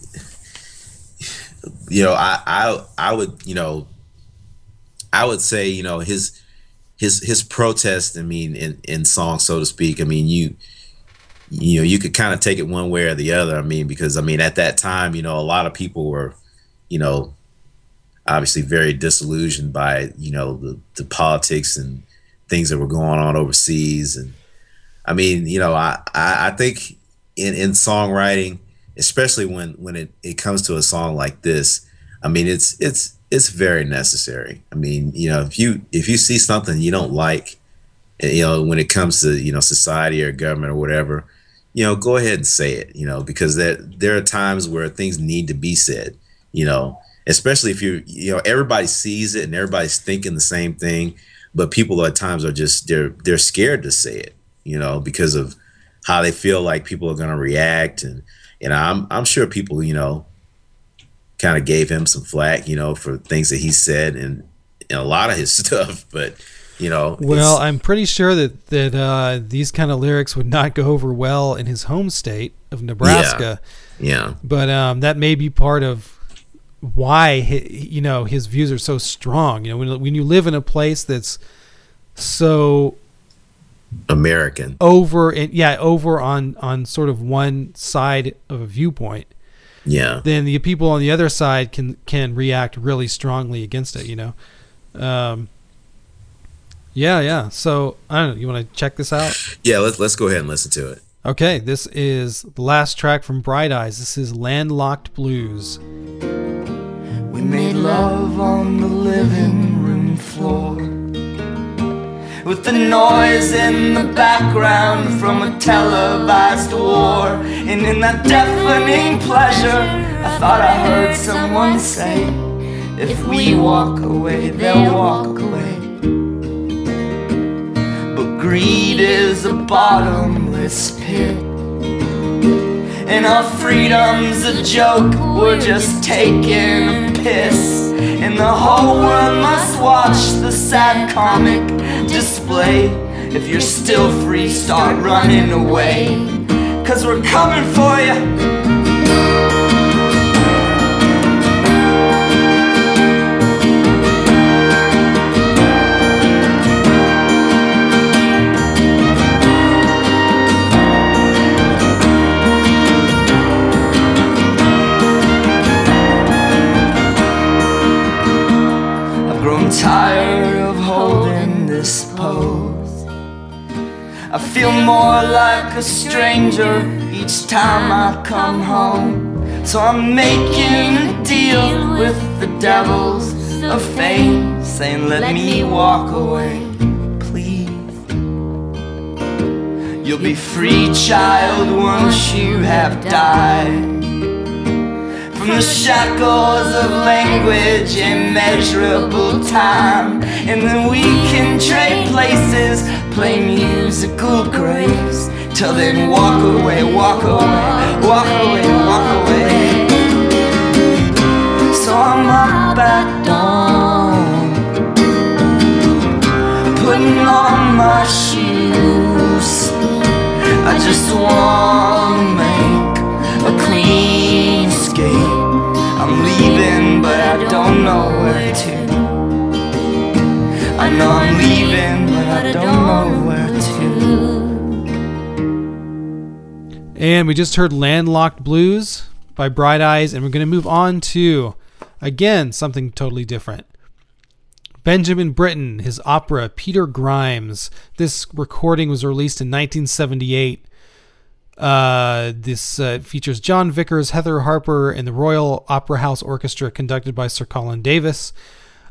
[SIGHS] you know, I I I would you know, I would say you know his his his protest. I mean, in in song, so to speak. I mean, you you know you could kind of take it one way or the other. I mean, because I mean at that time, you know, a lot of people were, you know, obviously very disillusioned by you know the the politics and things that were going on overseas and I mean, you know, I, I, I think in, in songwriting, especially when, when it, it comes to a song like this, I mean, it's it's it's very necessary. I mean, you know, if you if you see something you don't like, eh, you know, when it comes to you know society or government or whatever, you know, go ahead and say it. You know, because there there are times where things need to be said. You know, especially if you you know everybody sees it and everybody's thinking the same thing, but people at times are just they're they're scared to say it you know, because of how they feel like people are going to react. And, and I'm, I'm sure people, you know, kind of gave him some flack, you know, for things that he said and, and a lot of his [LAUGHS] stuff. But, you know, Well, I'm pretty sure that that uh, these kind of lyrics would not go over well in his home state of Nebraska, yeah, but um, that may be part of why hi you know his views are so strong. You know, when when you live in a place that's so American. over and yeah over on on sort of one side of a viewpoint, Yeah. then the people on the other side can can react really strongly against it. You know. Um, yeah, yeah. So I don't know. You want to check this out? Yeah. Let's, let's go ahead and listen to it. Okay, this is the last track from Bright Eyes. This is Landlocked Blues. Made love on the living room floor. With the noise in the background from a televised war. And in that deafening pleasure, I thought I heard someone say, If we walk away, they'll walk away. But greed is a bottomless pit. And our freedom's a joke, we're just taking a piss. And the whole world must watch the sad comic display. If you're still free, start running away. Cause we're coming for you. I feel more like a stranger each time I come home. So I'm making a deal with the devils of fame, saying, Let me walk away, please. You'll be free, child, once you have died from the shackles of language immeasurable time. And then we can trade places, play musical grace. Till then, walk away, walk away, walk away, walk away. So I'm up at dawn, putting on my shoes. I just wanna make a clean escape. I'm leaving, but I don't know where to. I know I'm leaving, but I don't know where to. And we just heard Landlocked Blues by Bright Eyes, and we're going to move on to Again, something totally different. Benjamin Britten, his opera Peter Grimes. This recording was released in 1978. Uh, this uh, features Jon Vickers, Heather Harper, and the Royal Opera House Orchestra, conducted by Sir Colin Davis.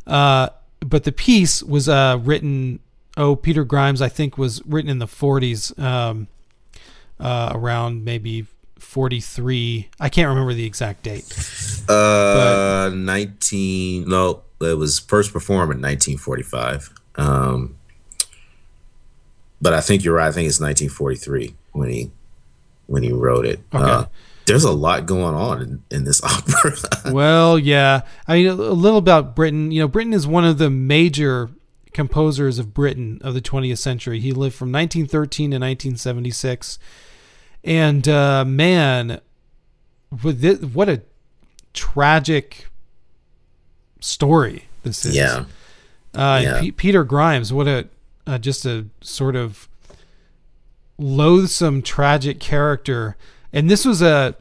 Uh, but the piece was uh, written. Oh, Peter Grimes, I think, was written in the 40s, um, uh, around maybe 43. I can't remember the exact date. Uh, 19. No, it was first performed in 1945. Um, but I think you're right. I think it's 1943 when he when he wrote it. Okay. Uh, there's a lot going on in, in this [LAUGHS] opera. well, yeah. I mean, a little about Britten. You know, Britten is one of the major composers of Britain of the 20th century. He lived from 1913 to 1976. And uh, man, with this, what a tragic story this is. yeah. Uh, Yeah. P- Peter Grimes, what a uh, just a sort of loathsome, tragic character, and this was a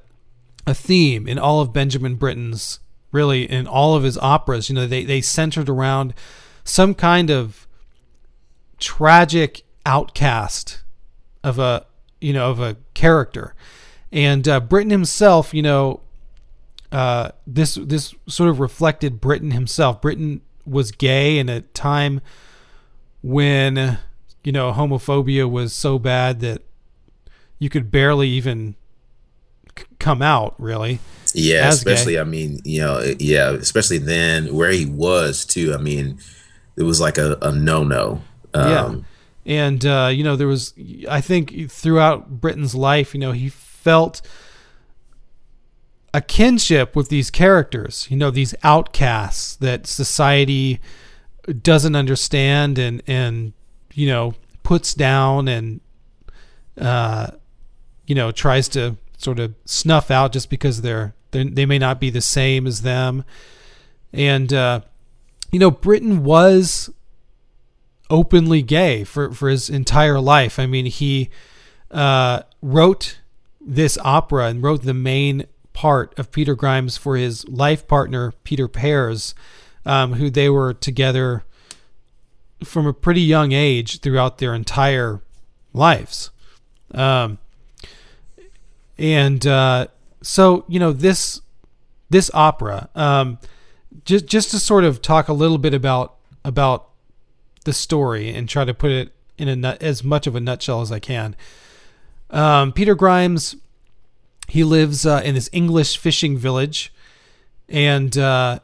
a theme in all of Benjamin Britten's really in all of his operas. You know, they they centered around some kind of tragic outcast of a you know of a character, and uh, Britten himself, you know, uh, this this sort of reflected Britten himself. Britten was gay in a time when you know homophobia was so bad that you could barely even c- come out really. Yeah, as gay. especially I mean, you know, yeah, especially then where he was too. I mean, it was like a, a no no. yeah. And uh, you know there was I think throughout Britten's life, you know, he felt a kinship with these characters, you know, these outcasts that society doesn't understand and and you know puts down and uh you know tries to sort of snuff out just because they're, they're they may not be the same as them. And uh you know Britten was openly gay for for his entire life. I mean he uh wrote this opera and wrote the main part of Peter Grimes for his life partner Peter Pears, um, who they were together from a pretty young age throughout their entire lives. Um, and uh, so you know this this opera, um, just just to sort of talk a little bit about about the story and try to put it in a nut, as much of a nutshell as I can. Um, Peter Grimes, he lives uh, in this English fishing village, and uh,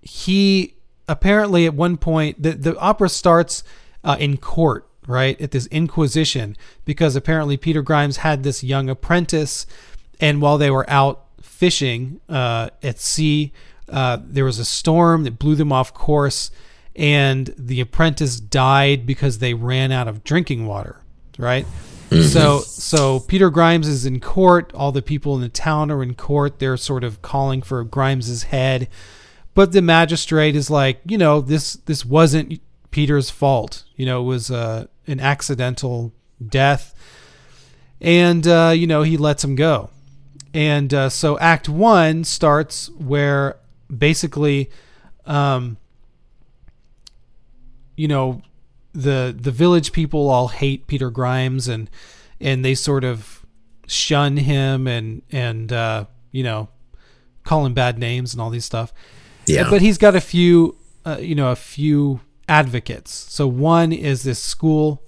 he apparently at one point the the opera starts uh, in court, right at this Inquisition, because apparently Peter Grimes had this young apprentice, and while they were out fishing uh, at sea, uh, there was a storm that blew them off course, and the apprentice died because they ran out of drinking water, right? So so Peter Grimes is in court. All the people in the town are in court. They're sort of calling for Grimes's head, but the magistrate is like, you know, this this wasn't Peter's fault. You know, it was uh, an accidental death, and uh, you know he lets him go. And uh, so Act One starts where basically, um, you know, the the village people all hate Peter Grimes and and they sort of shun him and and uh, you know call him bad names and all these stuff. Yeah. But he's got a few uh, you know a few advocates. So one is this school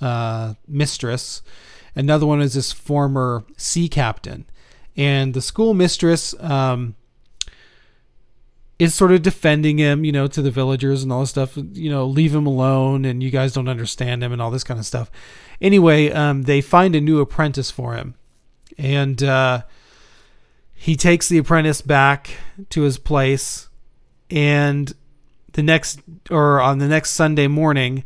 uh, mistress, another one is this former sea captain, and the school mistress um, is sort of defending him, you know, to the villagers and all this stuff. You know, leave him alone, and you guys don't understand him, and all this kind of stuff. Anyway, um, they find a new apprentice for him, and uh, he takes the apprentice back to his place, and the next or on the next Sunday morning,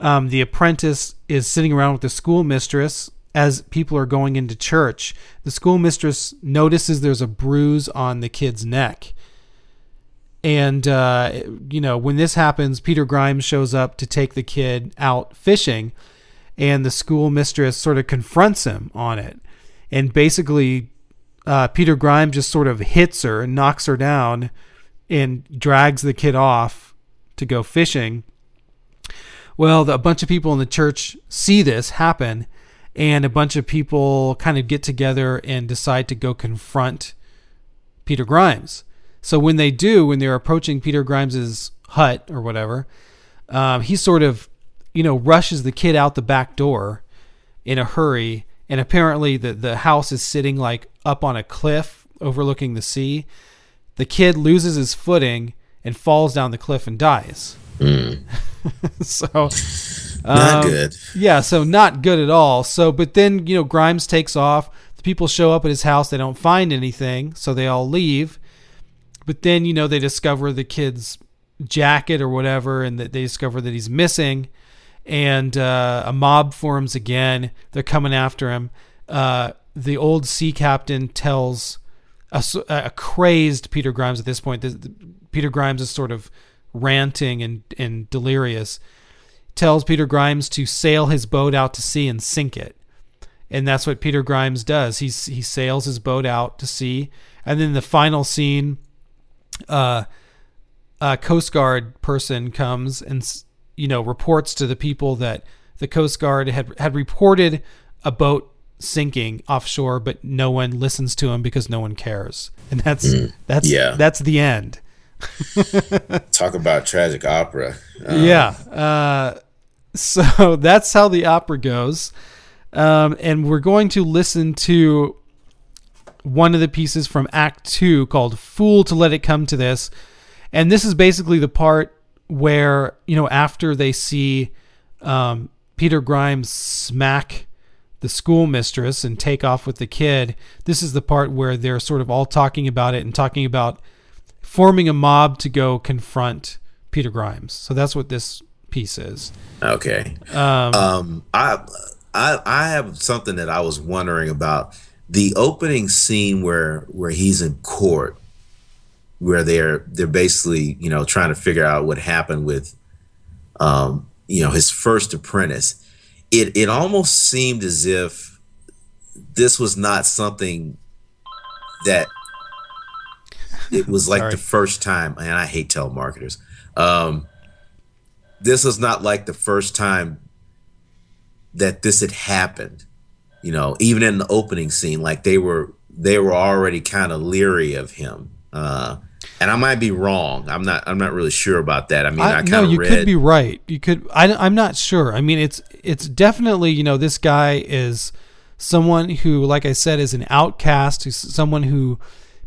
um, the apprentice is sitting around with the schoolmistress as people are going into church. The schoolmistress notices there's a bruise on the kid's neck. And, uh, you know, when this happens, Peter Grimes shows up to take the kid out fishing, and the schoolmistress sort of confronts him on it and basically uh, Peter Grimes just sort of hits her and knocks her down and drags the kid off to go fishing. Well, the, a bunch of people in the church see this happen, and a bunch of people kind of get together and decide to go confront Peter Grimes. So when they do, when they're approaching Peter Grimes's hut or whatever, um, he sort of, you know, rushes the kid out the back door in a hurry. And apparently the, the house is sitting like up on a cliff overlooking the sea. The kid loses his footing and falls down the cliff and dies. Mm. [LAUGHS] so Not um, good. Yeah, so not good at all. So, but then you know Grimes takes off. The people show up at his house. They don't find anything, so they all leave. But then you know they discover the kid's jacket or whatever, and that they discover that he's missing. And uh, a mob forms again. They're coming after him. Uh, the old sea captain tells a, a crazed Peter Grimes at this point. The- Peter Grimes is sort of ranting and, and delirious. Tells Peter Grimes to sail his boat out to sea and sink it. And that's what Peter Grimes does. He, he sails his boat out to sea. And then the final scene, uh, a Coast Guard person comes and you know reports to the people that the Coast Guard had had reported a boat sinking offshore, but no one listens to him because no one cares, and that's that's yeah. that's the end. [LAUGHS] Talk about tragic opera. Uh, yeah. Uh, so [LAUGHS] that's how the opera goes. Um, and we're going to listen to one of the pieces from Act Two called Fool to Let It Come to This. And this is basically the part where, you know, after they see um, Peter Grimes smack the schoolmistress and take off with the kid, this is the part where they're sort of all talking about it and talking about forming a mob to go confront Peter Grimes. So that's what this piece is. Okay. Um, Um, I, I, I have something that I was wondering about the opening scene where where he's in court, where they're they're basically you know trying to figure out what happened with, um, you know, his first apprentice. It it almost seemed as if this was not something that it was like the first time, and I hate telemarketers. Um, this was not like the first time that this had happened. You know, even in the opening scene, like they were they were already kind of leery of him. Uh, and I might be wrong. I'm not. I'm not really sure about that. I mean, I, I, kind no, you read. could be right. You could. I, I'm not sure. I mean, it's it's definitely you know this guy is someone who, like I said, is an outcast. Who's someone who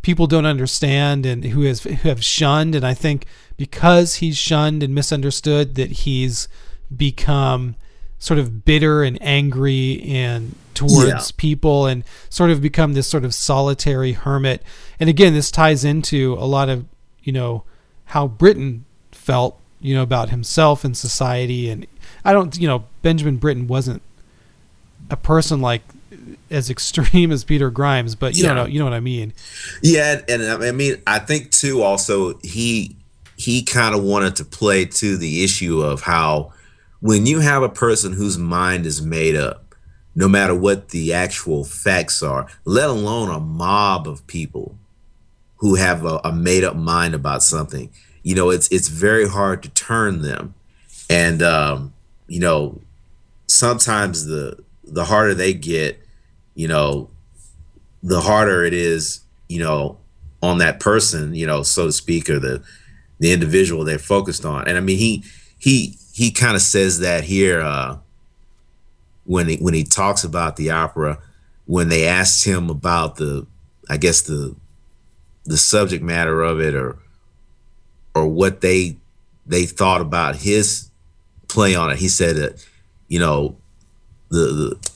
people don't understand and who has who have shunned. And I think because he's shunned and misunderstood, that he's become sort of bitter and angry and towards Yeah. people and sort of become this sort of solitary hermit. And again, this ties into a lot of, you know, how Britten felt, you know, about himself and society. And I don't, you know, Benjamin Britten wasn't a person like as extreme [LAUGHS] as Peter Grimes, but you Yeah. know, you know what I mean. Yeah, and I mean, I think too. Also, he he kind of wanted to play to the issue of how when you have a person whose mind is made up, no matter what the actual facts are, let alone a mob of people who have a, a made up mind about something, you know, it's it's very hard to turn them, and um, you know, sometimes the the harder they get, you know, the harder it is, you know, on that person, you know, so to speak, or the the individual they're focused on. And I mean, he he he kind of says that here uh, when he when he talks about the opera, when they asked him about the, I guess the the subject matter of it, or or what they they thought about his play on it. He said that, you know, the, the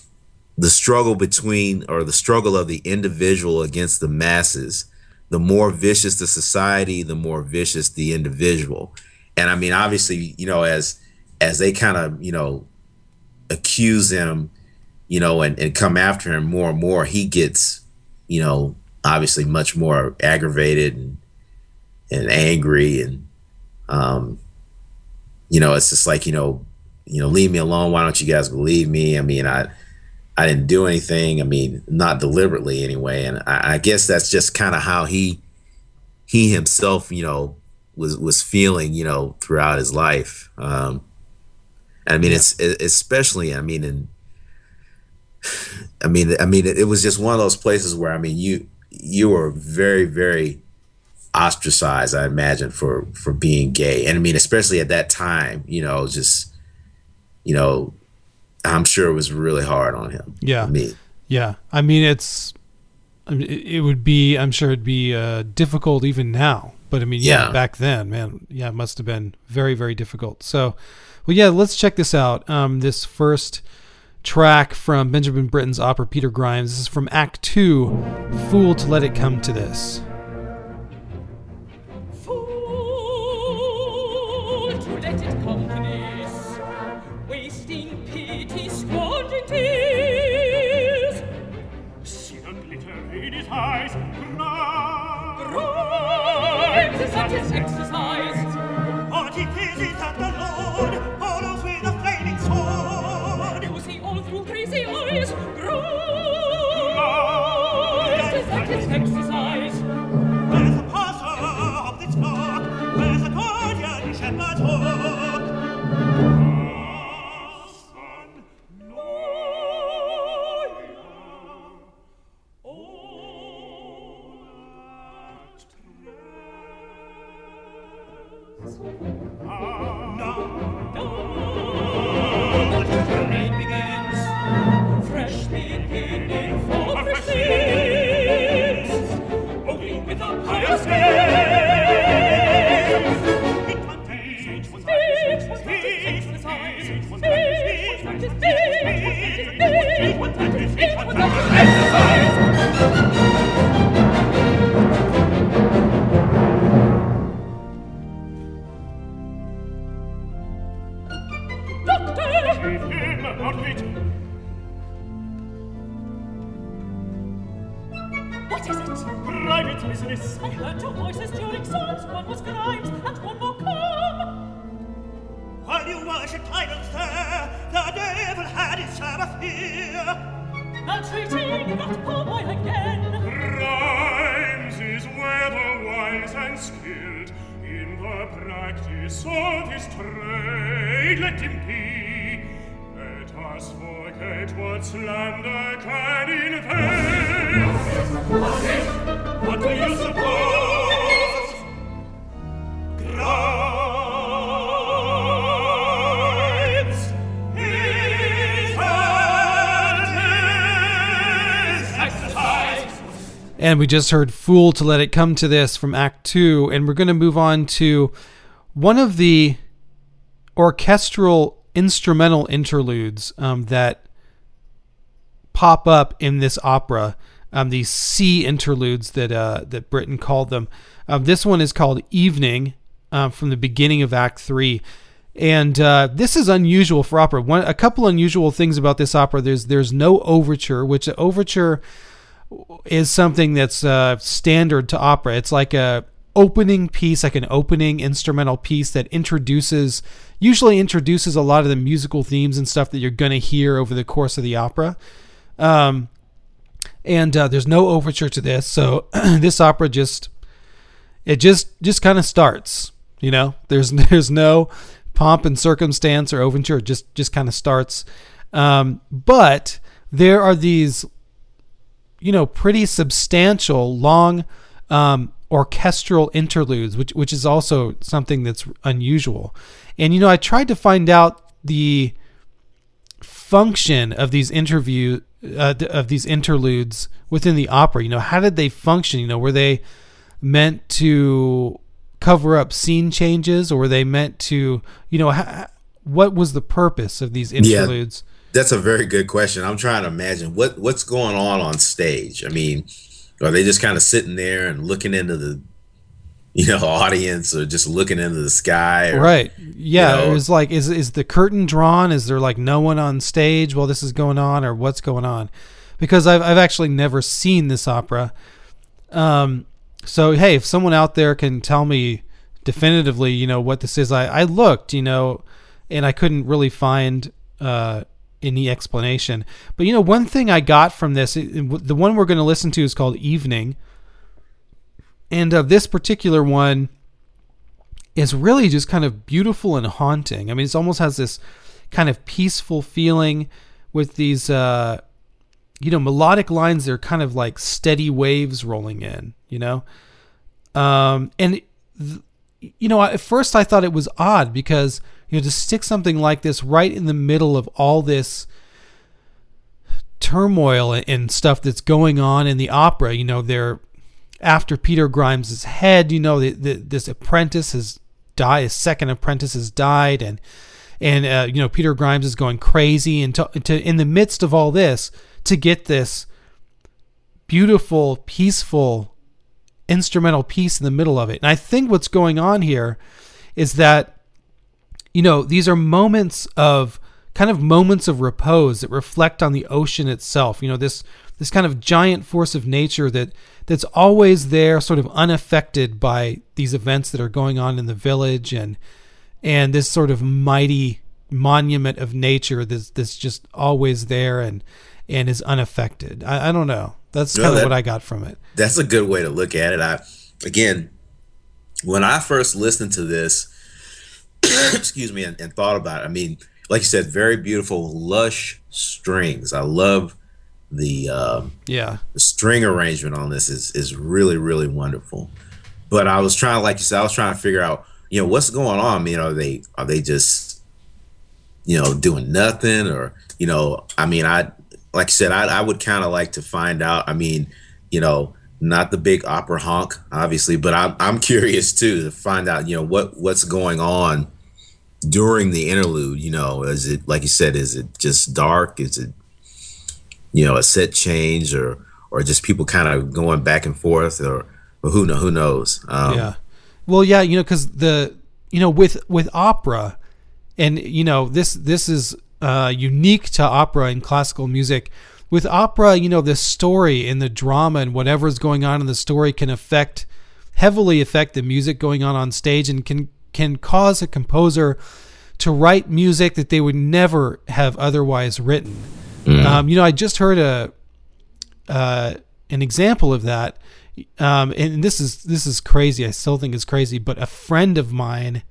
the struggle between or the struggle of the individual against the masses the more vicious the society the more vicious the individual and i mean obviously you know as as they kind of you know accuse him you know and, and come after him more and more he gets you know obviously much more aggravated and and angry and um you know it's just like you know you know leave me alone why don't you guys believe me i mean i I didn't do anything. I mean, not deliberately anyway. And I, I guess that's just kind of how he he himself, you know, was was feeling, you know, throughout his life. Um, I mean, yeah. it's it, especially, I mean, in [SIGHS] I mean, I mean, it, it was just one of those places where I mean, you you were very, very ostracized, I imagine, for for being gay, and I mean, especially at that time, you know, just you know, I'm sure it was really hard on him. Yeah, me. Yeah, I mean, it's I mean, it, would be, I'm sure it'd be uh, difficult even now, but I mean, yeah, yeah, back then, man, yeah, it must have been very, very difficult. So, well, yeah, let's check this out. Um, this first track from Benjamin Britten's opera Peter Grimes. This is from Act Two, Fool to Let It Come to This. And we just heard Fool to Let It Come to This from Act Two. And we're going to move on to one of the orchestral instrumental interludes um, that pop up in this opera. Um, these Sea interludes that uh, that Britten called them. Um, this one is called Evening uh, from the beginning of Act Three, and uh, this is unusual for opera. One, a couple unusual things about this opera. There's there's no overture, which the overture is something that's uh, standard to opera. It's like a opening piece, like an opening instrumental piece that introduces, usually introduces a lot of the musical themes and stuff that you're going to hear over the course of the opera. Um, and uh, there's no overture to this, so [CLEARS THROAT] this opera just it just just kind of starts. You know, there's [LAUGHS] there's no pomp and circumstance or overture. It just just kind of starts. Um, but there are these you know, pretty substantial, long um, orchestral interludes, which which is also something that's unusual. And you know, I tried to find out the function of these interview uh, of these interludes within the opera. You know, how did they function? You know, were they meant to cover up scene changes, or were they meant to, you know, ha- what was the purpose of these interludes? Yeah that's a very good question. I'm trying to imagine what what's going on on stage. I mean, are they just kind of sitting there and looking into the you know [LAUGHS] audience or just looking into the sky or, right. yeah you know, it was like is is the curtain drawn? Is there like no one on stage while this is going on or what's going on? Because i've, I've actually never seen this opera. Um so hey if someone out there can tell me definitively you know what this is i i looked you know and i couldn't really find uh any explanation. But you know, one thing I got from this, the one we're going to listen to is called Evening, and uh, this particular one is really just kind of beautiful and haunting. I mean, it almost has this kind of peaceful feeling with these, uh, you know, melodic lines. They're kind of like steady waves rolling in, you know, um, and. Th- you know, at first I thought it was odd because you know to stick something like this right in the middle of all this turmoil and stuff that's going on in the opera. You know, they're after Peter Grimes's head. You know, the, the, this apprentice has died. His second apprentice has died, and and uh, you know Peter Grimes is going crazy. And to, to in the midst of all this, to get this beautiful, peaceful instrumental piece in the middle of it. And I think what's going on here is that, you know, these are moments of kind of moments of repose that reflect on the ocean itself. You know, this this kind of giant force of nature that that's always there, sort of unaffected by these events that are going on in the village, and and this sort of mighty monument of nature that's that's just always there and and is unaffected. I, I don't know. That's kind of what I got from it. That's a good way to look at it. I again, when I first listened to this, [COUGHS] excuse me, and, and, thought about it, I mean, like you said, very beautiful, lush strings. I love the um, yeah the string arrangement on this is is really really wonderful. But I was trying, like you said, I was trying to figure out, you know, what's going on. I mean, are they are they just you know doing nothing or you know i mean i like I said, I, I would kind of like to find out. I mean, you know, not the big opera honk, obviously, but I'm I'm curious too to find out, you know, what what's going on during the interlude. You know, is it like you said, is it just dark? Is it you know a set change or or just people kind of going back and forth or, or who know who knows? Um, yeah, well, yeah, you know, because the you know with with opera, and you know this this is uh, unique to opera and classical music. With opera, you know, the story and the drama and whatever is going on in the story can affect heavily affect the music going on on stage and can can cause a composer to write music that they would never have otherwise written. Mm. Um, you know, I just heard a uh, an example of that, um, and this is this is crazy. I still think it's crazy, but a friend of mine,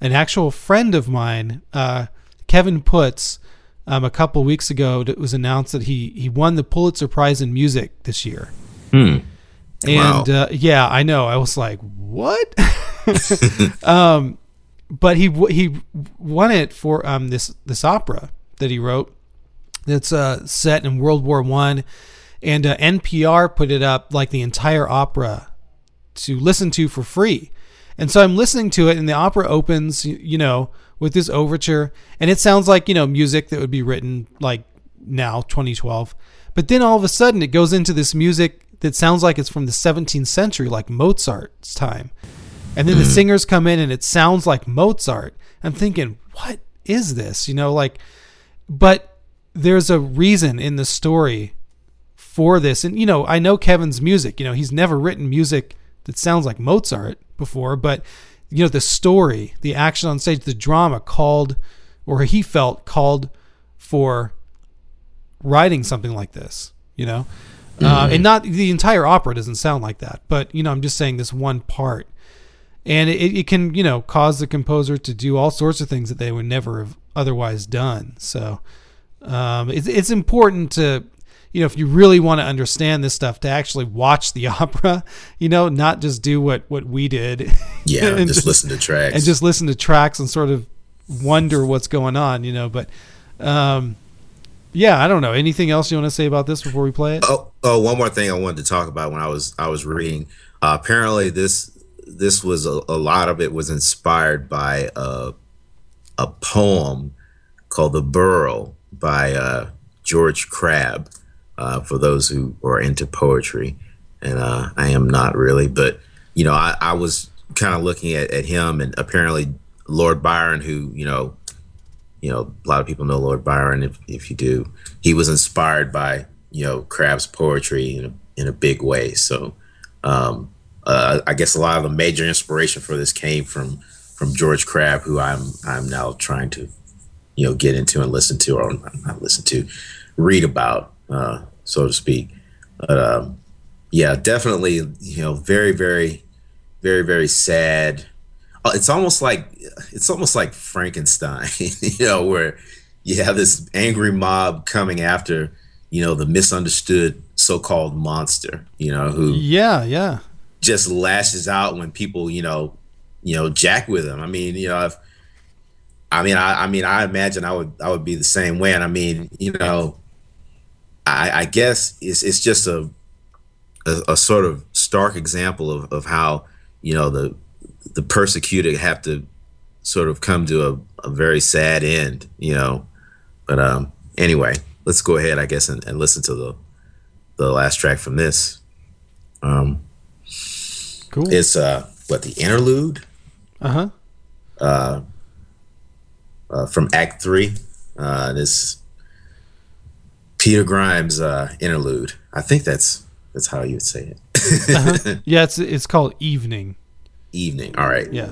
an actual friend of mine, uh, Kevin Puts, um, a couple weeks ago, it was announced that he he won the Pulitzer Prize in music this year. Hmm. And wow. uh, yeah, I know. I was like, what? [LAUGHS] um, but he he won it for um, this this opera that he wrote. That's uh, set in World War One, and uh, NPR put it up like the entire opera to listen to for free. And so I'm listening to it, and the opera opens, you know, with this overture, and it sounds like you know music that would be written like now 2012. But then all of a sudden it goes into this music that sounds like it's from the 17th century, like Mozart's time. And then the hmm. singers come in and it sounds like Mozart. I'm thinking, what is this? You know, like, but there's a reason in the story for this. And, you know, I know Kevin's music. You know, he's never written music that sounds like Mozart before, but you know the story, the action on stage, the drama called, or he felt called for writing something like this. You know, uh, mm-hmm. uh, and not the entire opera doesn't sound like that, but you know I'm just saying this one part, and it, it can you know cause the composer to do all sorts of things that they would never have otherwise done. So um, it's it's important to you know, if you really want to understand this stuff, to actually watch the [LAUGHS] opera, you know, not just do what what we did. [LAUGHS] Yeah, and just, just, listen to tracks and just listen to tracks and sort of wonder what's going on, you know. But um, yeah, I don't know. Anything else you want to say about this before we play it? Oh, oh, one more thing I wanted to talk about when I was I was reading. Uh, apparently, this this was a, a, lot of it was inspired by a, a poem called "The Borough" by uh, George Crabbe uh, for those who are into poetry, and uh, I am not really. But you know, I, I was kind of looking at, at him, and apparently Lord Byron, who you know, you know, a lot of people know Lord Byron. If if you do, he was inspired by you know Crabbe's poetry in a, in a big way. So. Um, uh, I guess a lot of the major inspiration for this came from from George Crabbe, who I'm I'm now trying to you know get into and listen to, or not listen to, read about, uh, so to speak. But um, yeah, definitely, you know, very, very, very, very sad. Uh, it's almost like it's almost like Frankenstein, [LAUGHS] you know, where you have this angry mob coming after, you know, the misunderstood so-called monster, you know, who yeah, yeah, just lashes out when people, you know, you know, jack with him. I mean, you know, if, I mean, I, I mean, I imagine I would, I would be the same way. And I mean, you know, I, I guess it's, it's just a, a, a, sort of stark example of, of how, you know, the, the persecuted have to sort of come to a, a very sad end, you know. But um, anyway, let's go ahead, I guess, and, and listen to the the last track from this. Um, cool. It's uh, what the interlude. Uh-huh. Uh Uh, from Act Three. Uh, this Peter Grimes uh, interlude. I think that's that's how you would say it. uh-huh. [LAUGHS] Yeah, it's it's called Evening. Evening. All right. Yeah.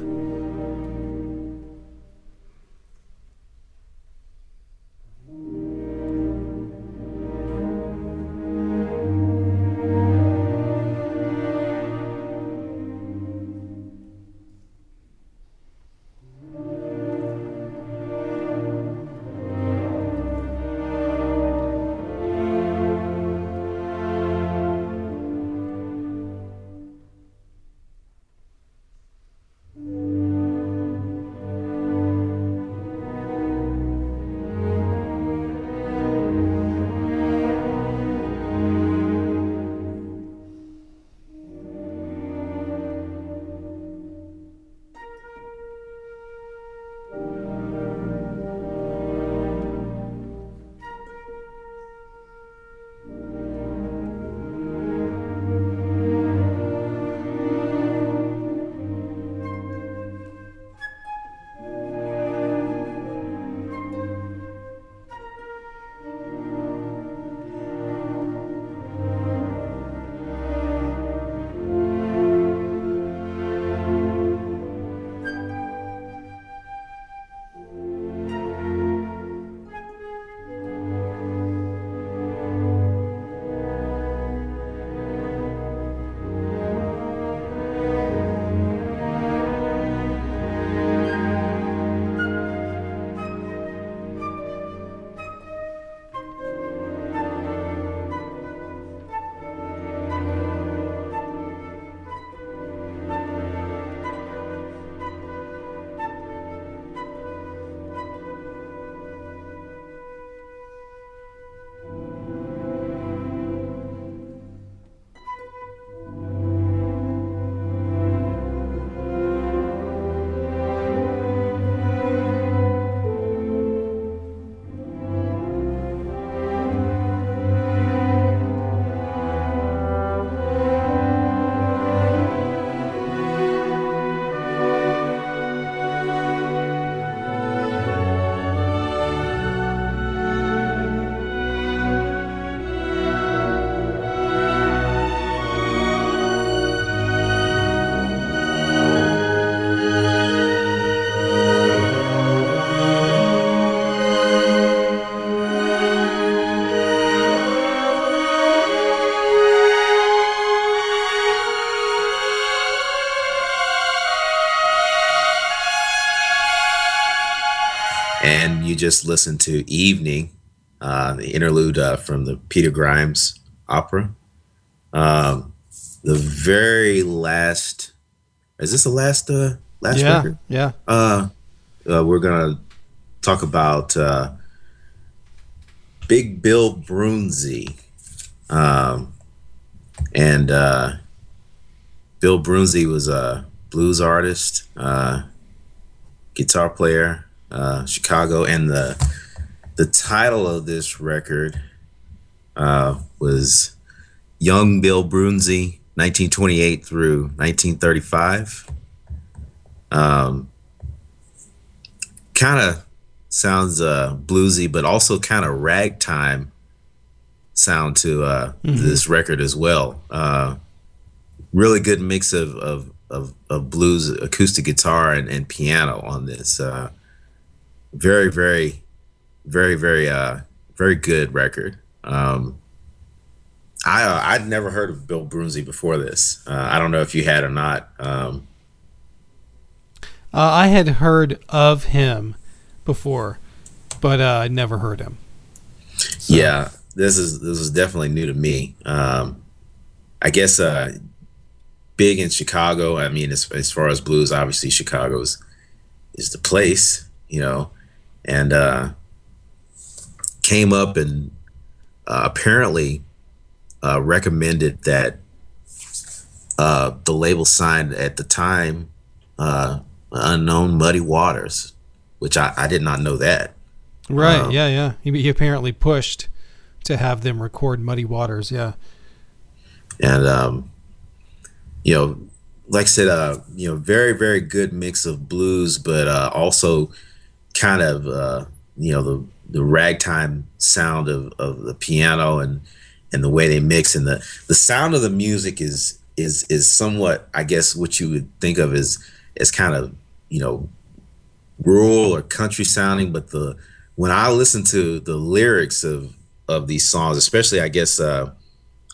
Just listened to Evening, uh, the interlude uh, from the Peter Grimes opera. Um, the very last, is this the last uh, last yeah, record? Yeah. Uh, uh, we're gonna talk about uh, Big Bill Broonzy, um, and uh, Bill Broonzy was a blues artist, uh, guitar player, uh, Chicago, and the the title of this record uh, was Young Bill Broonzy, 1928 through 1935. Um, kind of sounds uh, bluesy, but also kind of ragtime sound to uh, mm-hmm. this record as well. Uh, really good mix of, of, of, of, blues, acoustic guitar, and, and piano on this. Uh, very very very very uh very good record. Um, I uh, I'd never heard of Bill Broonzy before this. Uh, I don't know if you had or not. Um, Uh, I had heard of him before, but uh, I never heard him. Yeah, this is this is definitely new to me. Um, I guess uh, big in Chicago. I mean, as as far as blues, obviously Chicago's is the place, you know, and uh, came up and uh, apparently uh, recommended that uh, the label signed at the time uh, unknown Muddy Waters, which I, I did not know that. Right? Um, yeah, yeah. He, he apparently pushed to have them record Muddy Waters. Yeah. and um, you know, like I said, uh, you know, very very good mix of blues, but uh, also kind of uh, you know the the ragtime sound of, of the piano and and the way they mix and the the sound of the music is is is somewhat I guess what you would think of as as kind of you know rural or country sounding, but the when I listen to the lyrics of of these songs, especially I guess uh,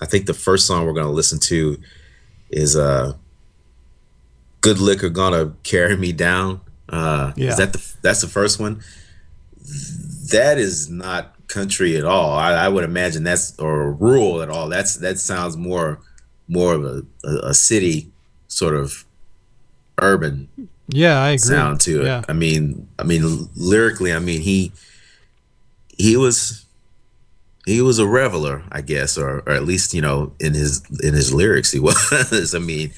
I think the first song we're gonna listen to is uh Good Liquor Gonna Carry Me Down. Uh Yeah. is that the that's the first one? That is not country at all. I, I would imagine that's or rural at all. That's that sounds more more of a, a, a city sort of urban Yeah, I agree. sound to it. Yeah. I mean, I mean lyrically, I mean he he was he was a reveler, I guess, or or at least you know in his in his lyrics he [LAUGHS] was. I mean,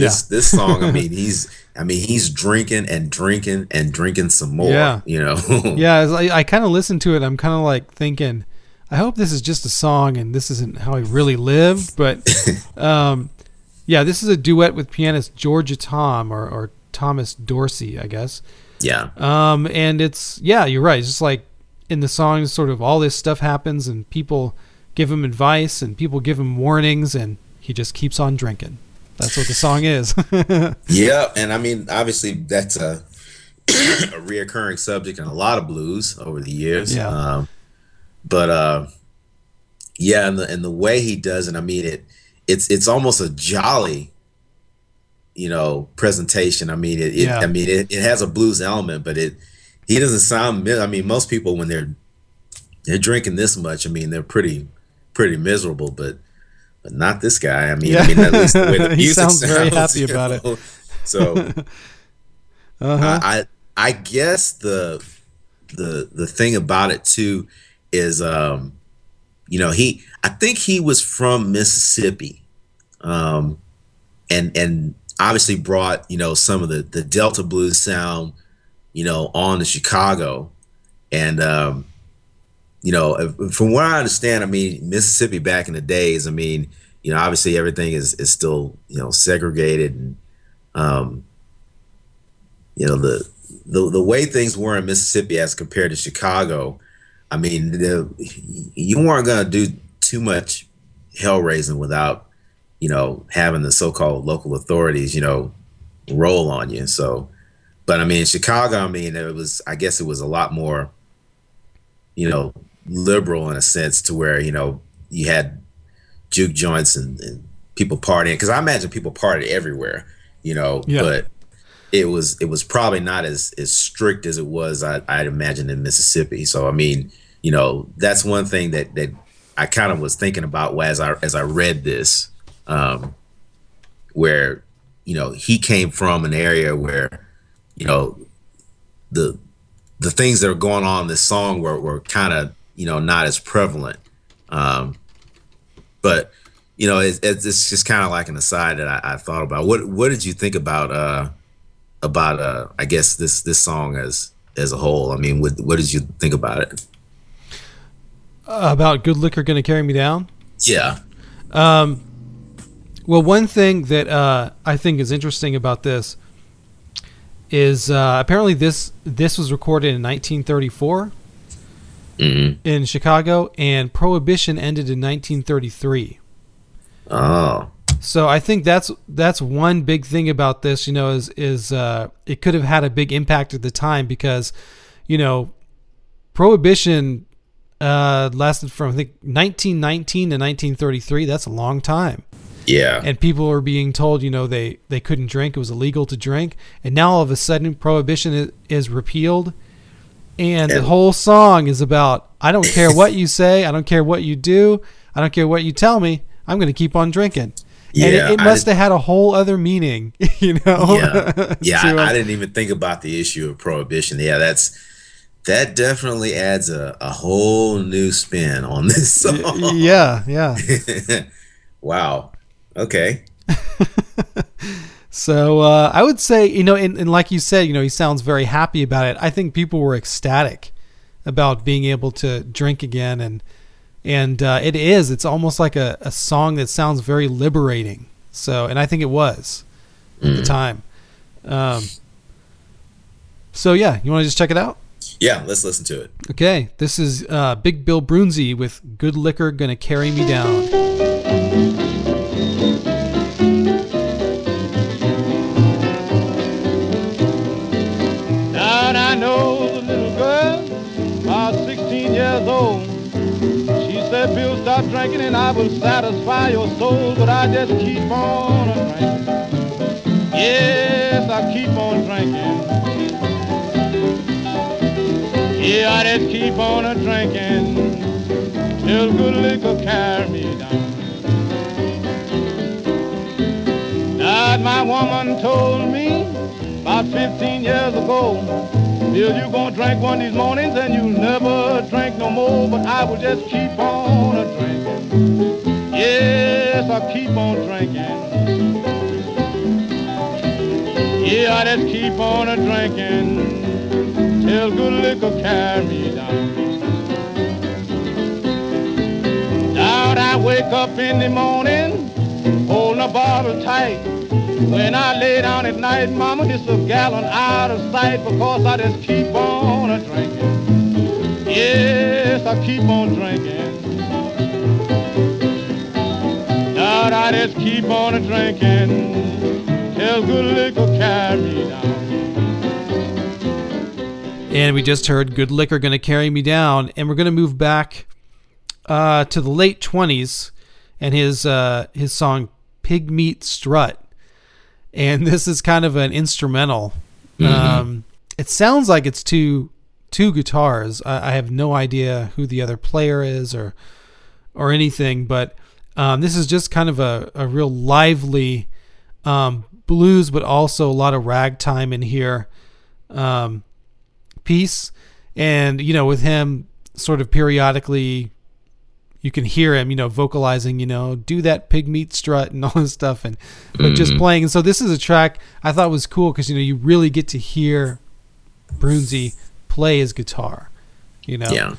this this song, I [LAUGHS] mean he's I mean he's drinking and drinking and drinking some more. Yeah. you know. [LAUGHS] Yeah, as I, I kind of listen to it. I'm kind of like thinking, I hope this is just a song and this isn't how he really lived. But [LAUGHS] um, yeah, this is a duet with pianist Georgia Tom or, or Thomas Dorsey, I guess. yeah. Um, and it's yeah, you're right. It's just like in the song, sort of all this stuff happens and people give him advice and people give him warnings and he just keeps on drinking. That's what the song is. [LAUGHS] Yeah, and I mean, obviously, that's a [COUGHS] a reoccurring subject in a lot of blues over the years. Yeah. Um, but uh, yeah, and the and the way he does it, I mean, it it's it's almost a jolly, you know, presentation. I mean, it, it Yeah. I mean, it, it has a blues element, but it he doesn't sound. I mean, most people when they're they're drinking this much, I mean, they're pretty pretty miserable, but. But not this guy. I mean, Yeah. I mean, at least the way [LAUGHS] the He music sounds very sounds, happy about it. So [LAUGHS] uh-huh. I, I I guess the the the thing about it too is um you know he I think he was from Mississippi um and and obviously brought you know some of the the Delta blues sound you know on to Chicago and um you know from what I understand I mean Mississippi back in the days I mean you know obviously everything is is still you know segregated and um you know the the the way things were in Mississippi as compared to Chicago, I mean, the, you weren't gonna do too much hell raising without, you know, having the so-called local authorities, you know, roll on you. So, but I mean, Chicago, I mean, it was, I guess, it was a lot more, you know, liberal in a sense to where you know you had juke joints and, and people partying because I imagine people party everywhere, you know, Yeah. but it was it was probably not as as strict as it was I, I'd imagine in Mississippi. So I mean, you know, that's one thing that that I kind of was thinking about as I as I read this, um, where you know he came from an area where you know the the things that are going on in this song were were kind of you know not as prevalent. Um, but you know, it's, it's it's just kind of like an aside that I, I thought about. What what did you think about uh about uh I guess this this song as as a whole? I mean, what what did you think about it? About good liquor gonna carry me down. Yeah, Um, well, one thing that uh, I think is interesting about this is uh, apparently this this was recorded in 1934 hmm in Chicago, and Prohibition ended in 1933. Oh, So I think that's that's one big thing about this. You know, is is uh, it could have had a big impact at the time because, you know, prohibition uh, lasted from I think 1919 to 1933. That's a long time. Yeah. And people were being told, you know, they they couldn't drink. It was illegal to drink. And now all of a sudden, prohibition is, is repealed. And, and the whole song is about I don't care what you say, I don't care what you do, I don't care what you tell me. I'm going to keep on drinking. Yeah, and it, it must have had a whole other meaning, [LAUGHS] you know. Yeah, [LAUGHS] yeah. I, I, uh, didn't even think about the issue of prohibition. Yeah, that's that definitely adds a, a whole new spin on [LAUGHS] this song. Yeah, yeah. wow. Okay. So uh, I would say, you know, and, and like you said, you know, he sounds very happy about it. I think people were ecstatic about being able to drink again and and uh, it is. It's almost like a, a song that sounds very liberating. So and i think it was at mm. the time. Um, so yeah you want to just check it out? Yeah let's listen to it. Okay this is uh, big bill broonzy with good liquor gonna carry me down stop drinking and I will satisfy your soul, but I just keep on drinking. Yes, I keep on drinking. Yeah, I just keep on drinking till good liquor carry me down. That my woman told me about 15 years ago Bill, you gonna drink one of these mornings and you'll never drink no more, but I will just keep on a drinking. Yes, I keep on drinking. Yeah, I just keep on a drinking till good liquor carry me down. Down I wake up in the morning, holding a bottle tight. When I lay down at night, mama, it's a gallon out of sight because I just keep on a drinking. Yes, I keep on drinking. God, I just keep on a drinking till good liquor carry me down. And we just heard Good Liquor Gonna Carry Me Down. And we're to move back uh, to the late 20s and his, uh, his song Pig Meat Strut and this is kind of an instrumental. Mm-hmm. Um, it sounds like it's two two guitars. I, I, have no idea who the other player is or or anything, but um, this is just kind of a, a real lively um, blues, but also a lot of ragtime in here um, piece. And you know, with him sort of periodically you can hear him, you know, vocalizing, you know, do that pig meat strut and [LAUGHS] all this stuff, and but mm. just playing. And so this is a track I thought was cool because you know you really get to hear Broonzy play his guitar. You know, yeah,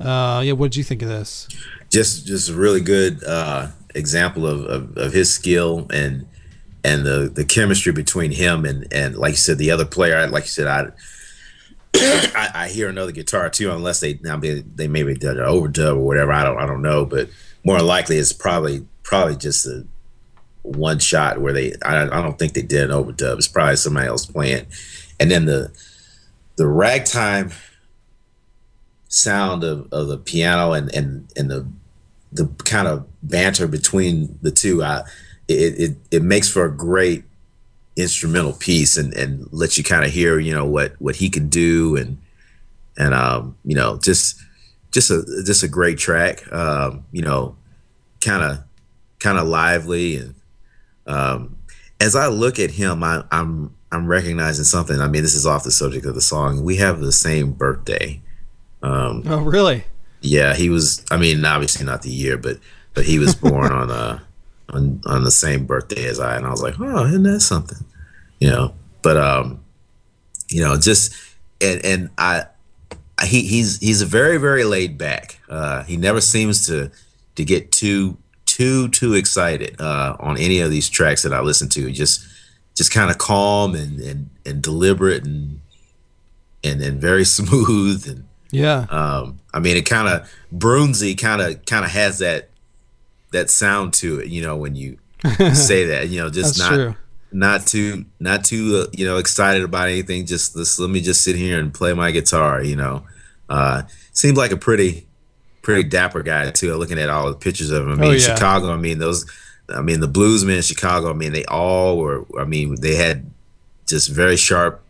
uh, yeah. What did you think of this? Just, just a really good uh, example of, of, of his skill and and the the chemistry between him and and like you said the other player. Like you said, I [COUGHS] I, I, hear another guitar too, unless they now they maybe did an overdub or whatever. I don't I don't know, but more likely it's probably probably just a one shot where they I, I don't think they did an overdub. It's probably somebody else playing, and then the the ragtime sound of, of the piano and and and the the kind of banter between the two. I it it, it makes for a great instrumental piece and and let you kind of hear you know what what he can do and and um you know just just a just a great track um you know kind of kind of lively and um as I look at him I, I'm I'm recognizing something. I mean this is off the subject of the song. We have the same birthday um oh really? Yeah he was I mean obviously not the year but but he was born [LAUGHS] on uh on on the same birthday as I, and I was like, oh, isn't that something? You know, but um, you know, just and and I, he he's he's a very very laid back. Uh, he never seems to to get too too too excited uh, on any of these tracks that I listen to. Just just kind of calm and and and deliberate and and and very [LAUGHS] smooth and yeah. Um, I mean, it kind of Broonzy kind of kind of has that that sound to it. You know, when you [LAUGHS] say that, you know, just not true. not too not too uh, you know excited about anything. Just this, let me just sit here and play my guitar. You know, Uh, seems like a pretty pretty dapper guy too. Looking at all the pictures of him, I mean, Oh, yeah. Chicago. I mean, those. I mean, the bluesmen in Chicago. I mean, they all were. I mean, they had just very sharp,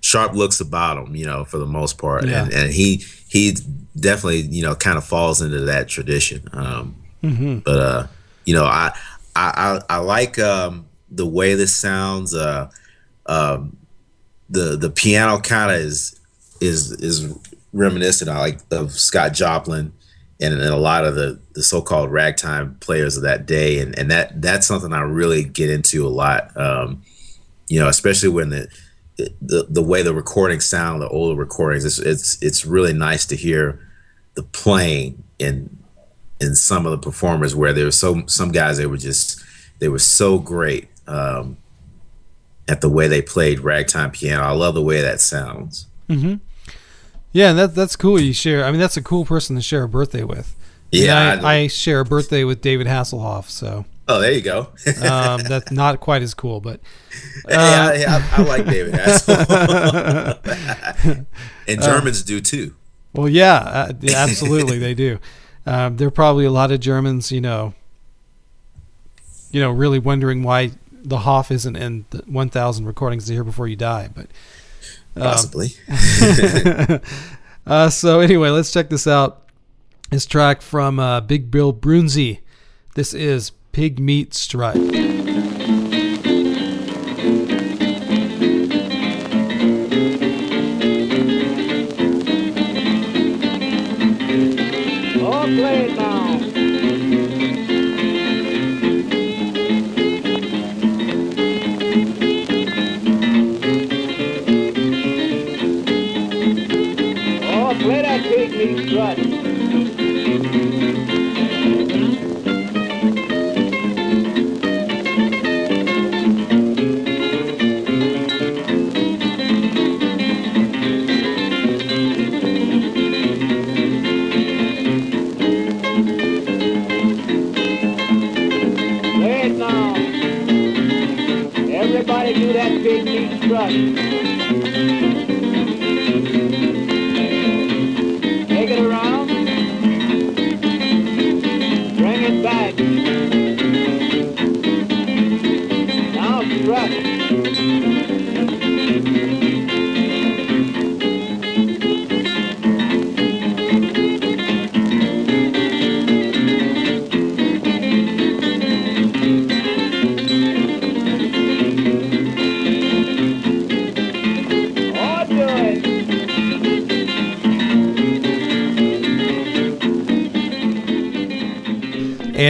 sharp looks about them. You know, for the most part, Yeah. and and he he definitely you know kind of falls into that tradition. Um, Mm-hmm. but uh, you know, I I I, I like um, the way this sounds. Uh, um, the the piano kind of is is is reminiscent I like of Scott Joplin and, and a lot of the the so-called ragtime players of that day and and that that's something I really get into a lot um you know especially when the the, the way the recordings sound the older recordings it's it's it's really nice to hear the playing in in some of the performers where there were so some guys they were just they were so great um at the way they played ragtime piano. I love the way that sounds. Yeah, that that's cool. You share. I mean, that's a cool person to share a birthday with. Yeah, I I, I share a birthday with David Hasselhoff, so Oh, there you go. um, that's [LAUGHS] not quite as cool, but yeah, yeah, I, I like David Hasselhoff. [LAUGHS] [LAUGHS] and Germans do too. well, yeah, uh, yeah, absolutely they do. Um, there are probably a lot of Germans, you know, you know, really wondering why the Hoff isn't in the 1,000 recordings to hear before you die. But Possibly. [LAUGHS] uh, so anyway, let's check this out. This track from uh, Big Bill Broonzy. This is Pig Meat Strut.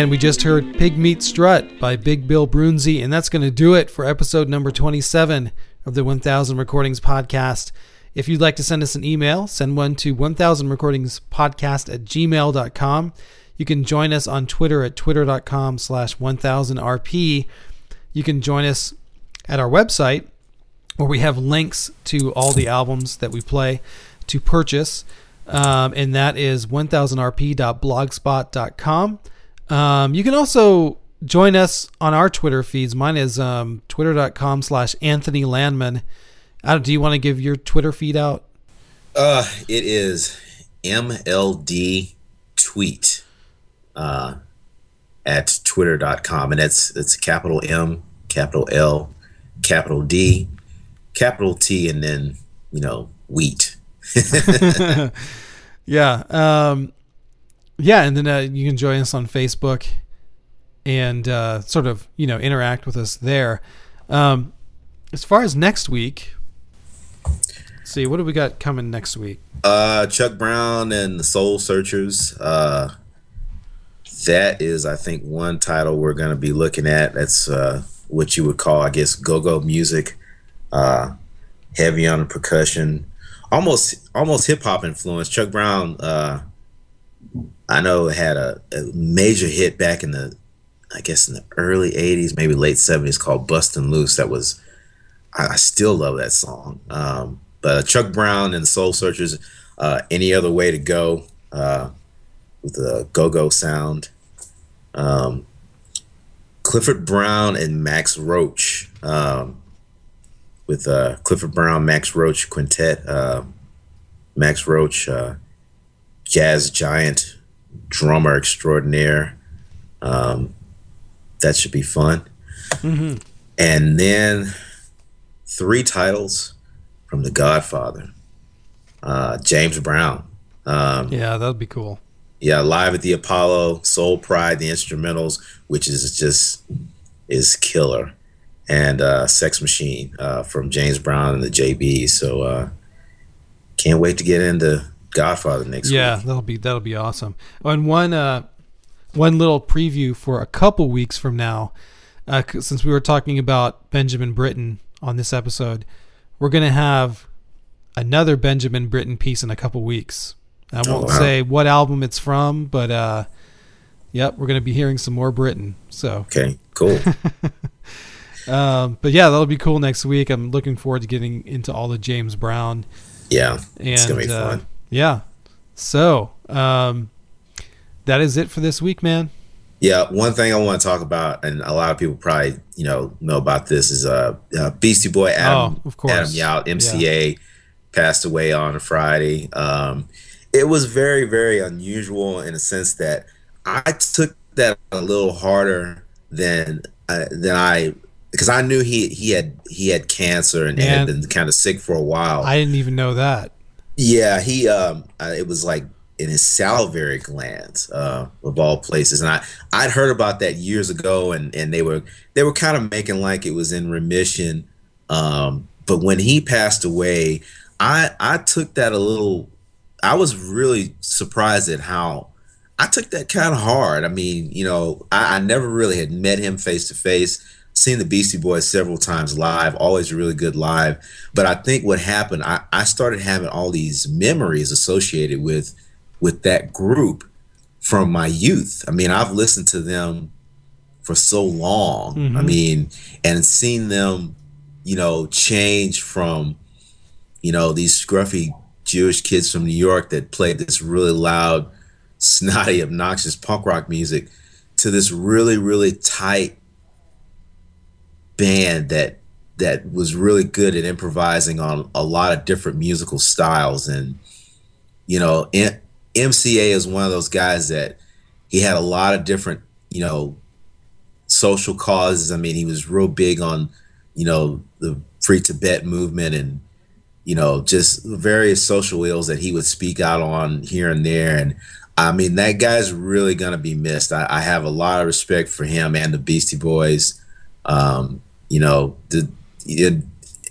And we just heard Pig Meat Strut by Big Bill Broonzy. And that's going to do it for episode number 27 of the 1000 Recordings Podcast. If you'd like to send us an email, send one to 1000recordingspodcast at gmail.com. You can join us on Twitter at twitter.com slash 1000rp. You can join us at our website where we have links to all the albums that we play to purchase. Um, and that is 1000rp.blogspot.com. Um, you can also join us on our Twitter feeds. Mine is um, twitter.com slash Anthony Landman. Do you want to give your Twitter feed out? Uh, it is MLD tweet uh, at twitter.com. And that's it's capital M, capital L, capital D, capital T, and then, you know, wheat. [LAUGHS] [LAUGHS] Yeah. Um, yeah. And then uh, you can join us on Facebook and uh, sort of, you know, interact with us there. Um, as far as next week, see, what do we got coming next week? Uh, Chuck Brown and the Soul Searchers. Uh, that is, I think, one title we're going to be looking at. That's uh, what you would call, I guess, go-go music. Uh, heavy on the percussion, almost almost hip hop influence. Chuck Brown, uh, I know, it had a, a major hit back in the, I guess, in the early '80s, maybe late '70s, called "Bustin' Loose." That was, I, I still love that song. Um, but Chuck Brown and the Soul Searchers, uh, any other way to go uh, with the go-go sound. Um, Clifford Brown and Max Roach um, with uh, Clifford Brown, Max Roach quintet. Uh, Max Roach uh, jazz giant, drummer extraordinaire. Um, that should be fun. Mm-hmm. And then three titles from The Godfather. Uh, James Brown. Um, Yeah, that'd be cool. yeah, live at the Apollo, Soul Pride, the instrumentals, which is just is killer, and uh, Sex Machine uh, from James Brown and the JB. So uh, can't wait to get into Godfather next Yeah, week. that'll be that'll be awesome. And one uh, one little preview for a couple weeks from now, uh, since we were talking about Benjamin Britten on this episode, we're gonna have another Benjamin Britten piece in a couple weeks. I Oh, won't wow. say what album it's from, but uh, yep, we're gonna be hearing some more Britten. So, Okay, cool. [LAUGHS] um, but yeah, that'll be cool next week. I'm looking forward to getting into all the James Brown. yeah, And, it's gonna be uh, fun. Yeah. So, um, that is it for this week, man. Yeah, one thing I want to talk about, and a lot of people probably you know know about this, is uh, uh Beastie Boy Adam Oh, of course. Adam Yauch MCA passed away on a Friday. Um, it was very very unusual in a sense that I took that a little harder than uh, than I because I knew he he had he had cancer and, and had been kind of sick for a while. I didn't even know that. Yeah, he um uh, it was like in his salivary glands uh of all places and I I'd heard about that years ago and and they were they were kind of making like it was in remission um but when he passed away I I took that a little I was really surprised at how I took that kind of hard. I mean, you know, I, I never really had met him face to face. Seen the Beastie Boys several times live, always a really good live. But I think what happened, I, I started having all these memories associated with with that group from my youth. I mean, I've listened to them for so long. I Mhm. mean, and seen them, you know, change from, you know, these scruffy Jewish kids from New York that played this really loud, [LAUGHS] snotty, obnoxious punk rock music to this really, really tight band that that was really good at improvising on a lot of different musical styles. And you know M- MCA is one of those guys that he had a lot of different you know social causes. I mean he was real big on you know the free tibet movement and you know just various social ills that he would speak out on here and there. And i mean that guy's really gonna be missed. I, I have a lot of respect for him and the beastie boys. Um, you know the it,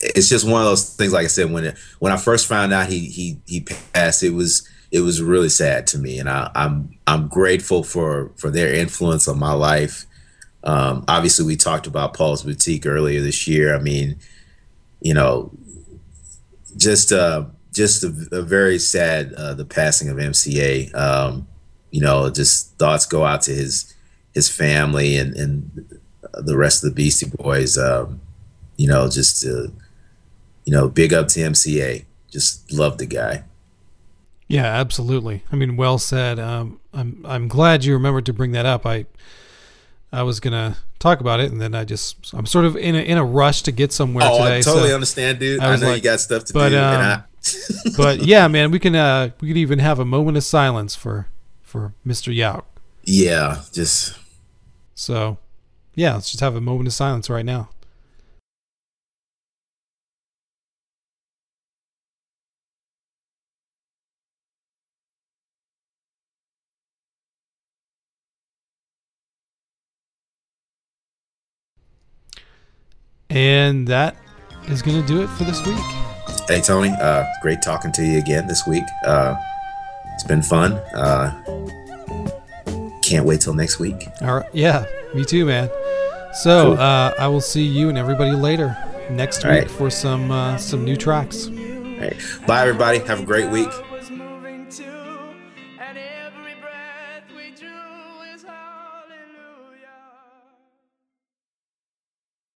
it's just one of those things like i said when it, when i first found out he he he passed it was it was really sad to me. And I, i'm i'm grateful for for their influence on my life. Um, obviously we talked about paul's boutique earlier this year. I mean you know just uh just a, a very sad uh the passing of mca um you know just thoughts go out to his his family and and the rest of the beastie boys um you know just uh, you know big up to mca just love the guy Yeah, absolutely. I mean, well said. Um, I'm I'm glad you remembered to bring that up. I I was gonna talk about it, and then I just I'm sort of in a in a rush to get somewhere oh today. i totally so, understand dude I i, know you like- got stuff to but, do um, I, [LAUGHS] but yeah, man, we can uh we could even have a moment of silence for for Mr. Yauch. yeah just So yeah, let's just have a moment of silence right now. And that is going to do it for this week. Hey Tony, uh, great talking to you again this week. Uh, it's been fun. Uh, can't wait till next week. All right. Yeah, me too, man. So Cool. uh, I will see you and everybody later next All week right. for some uh, some new tracks. All right. Bye everybody. Have a great week.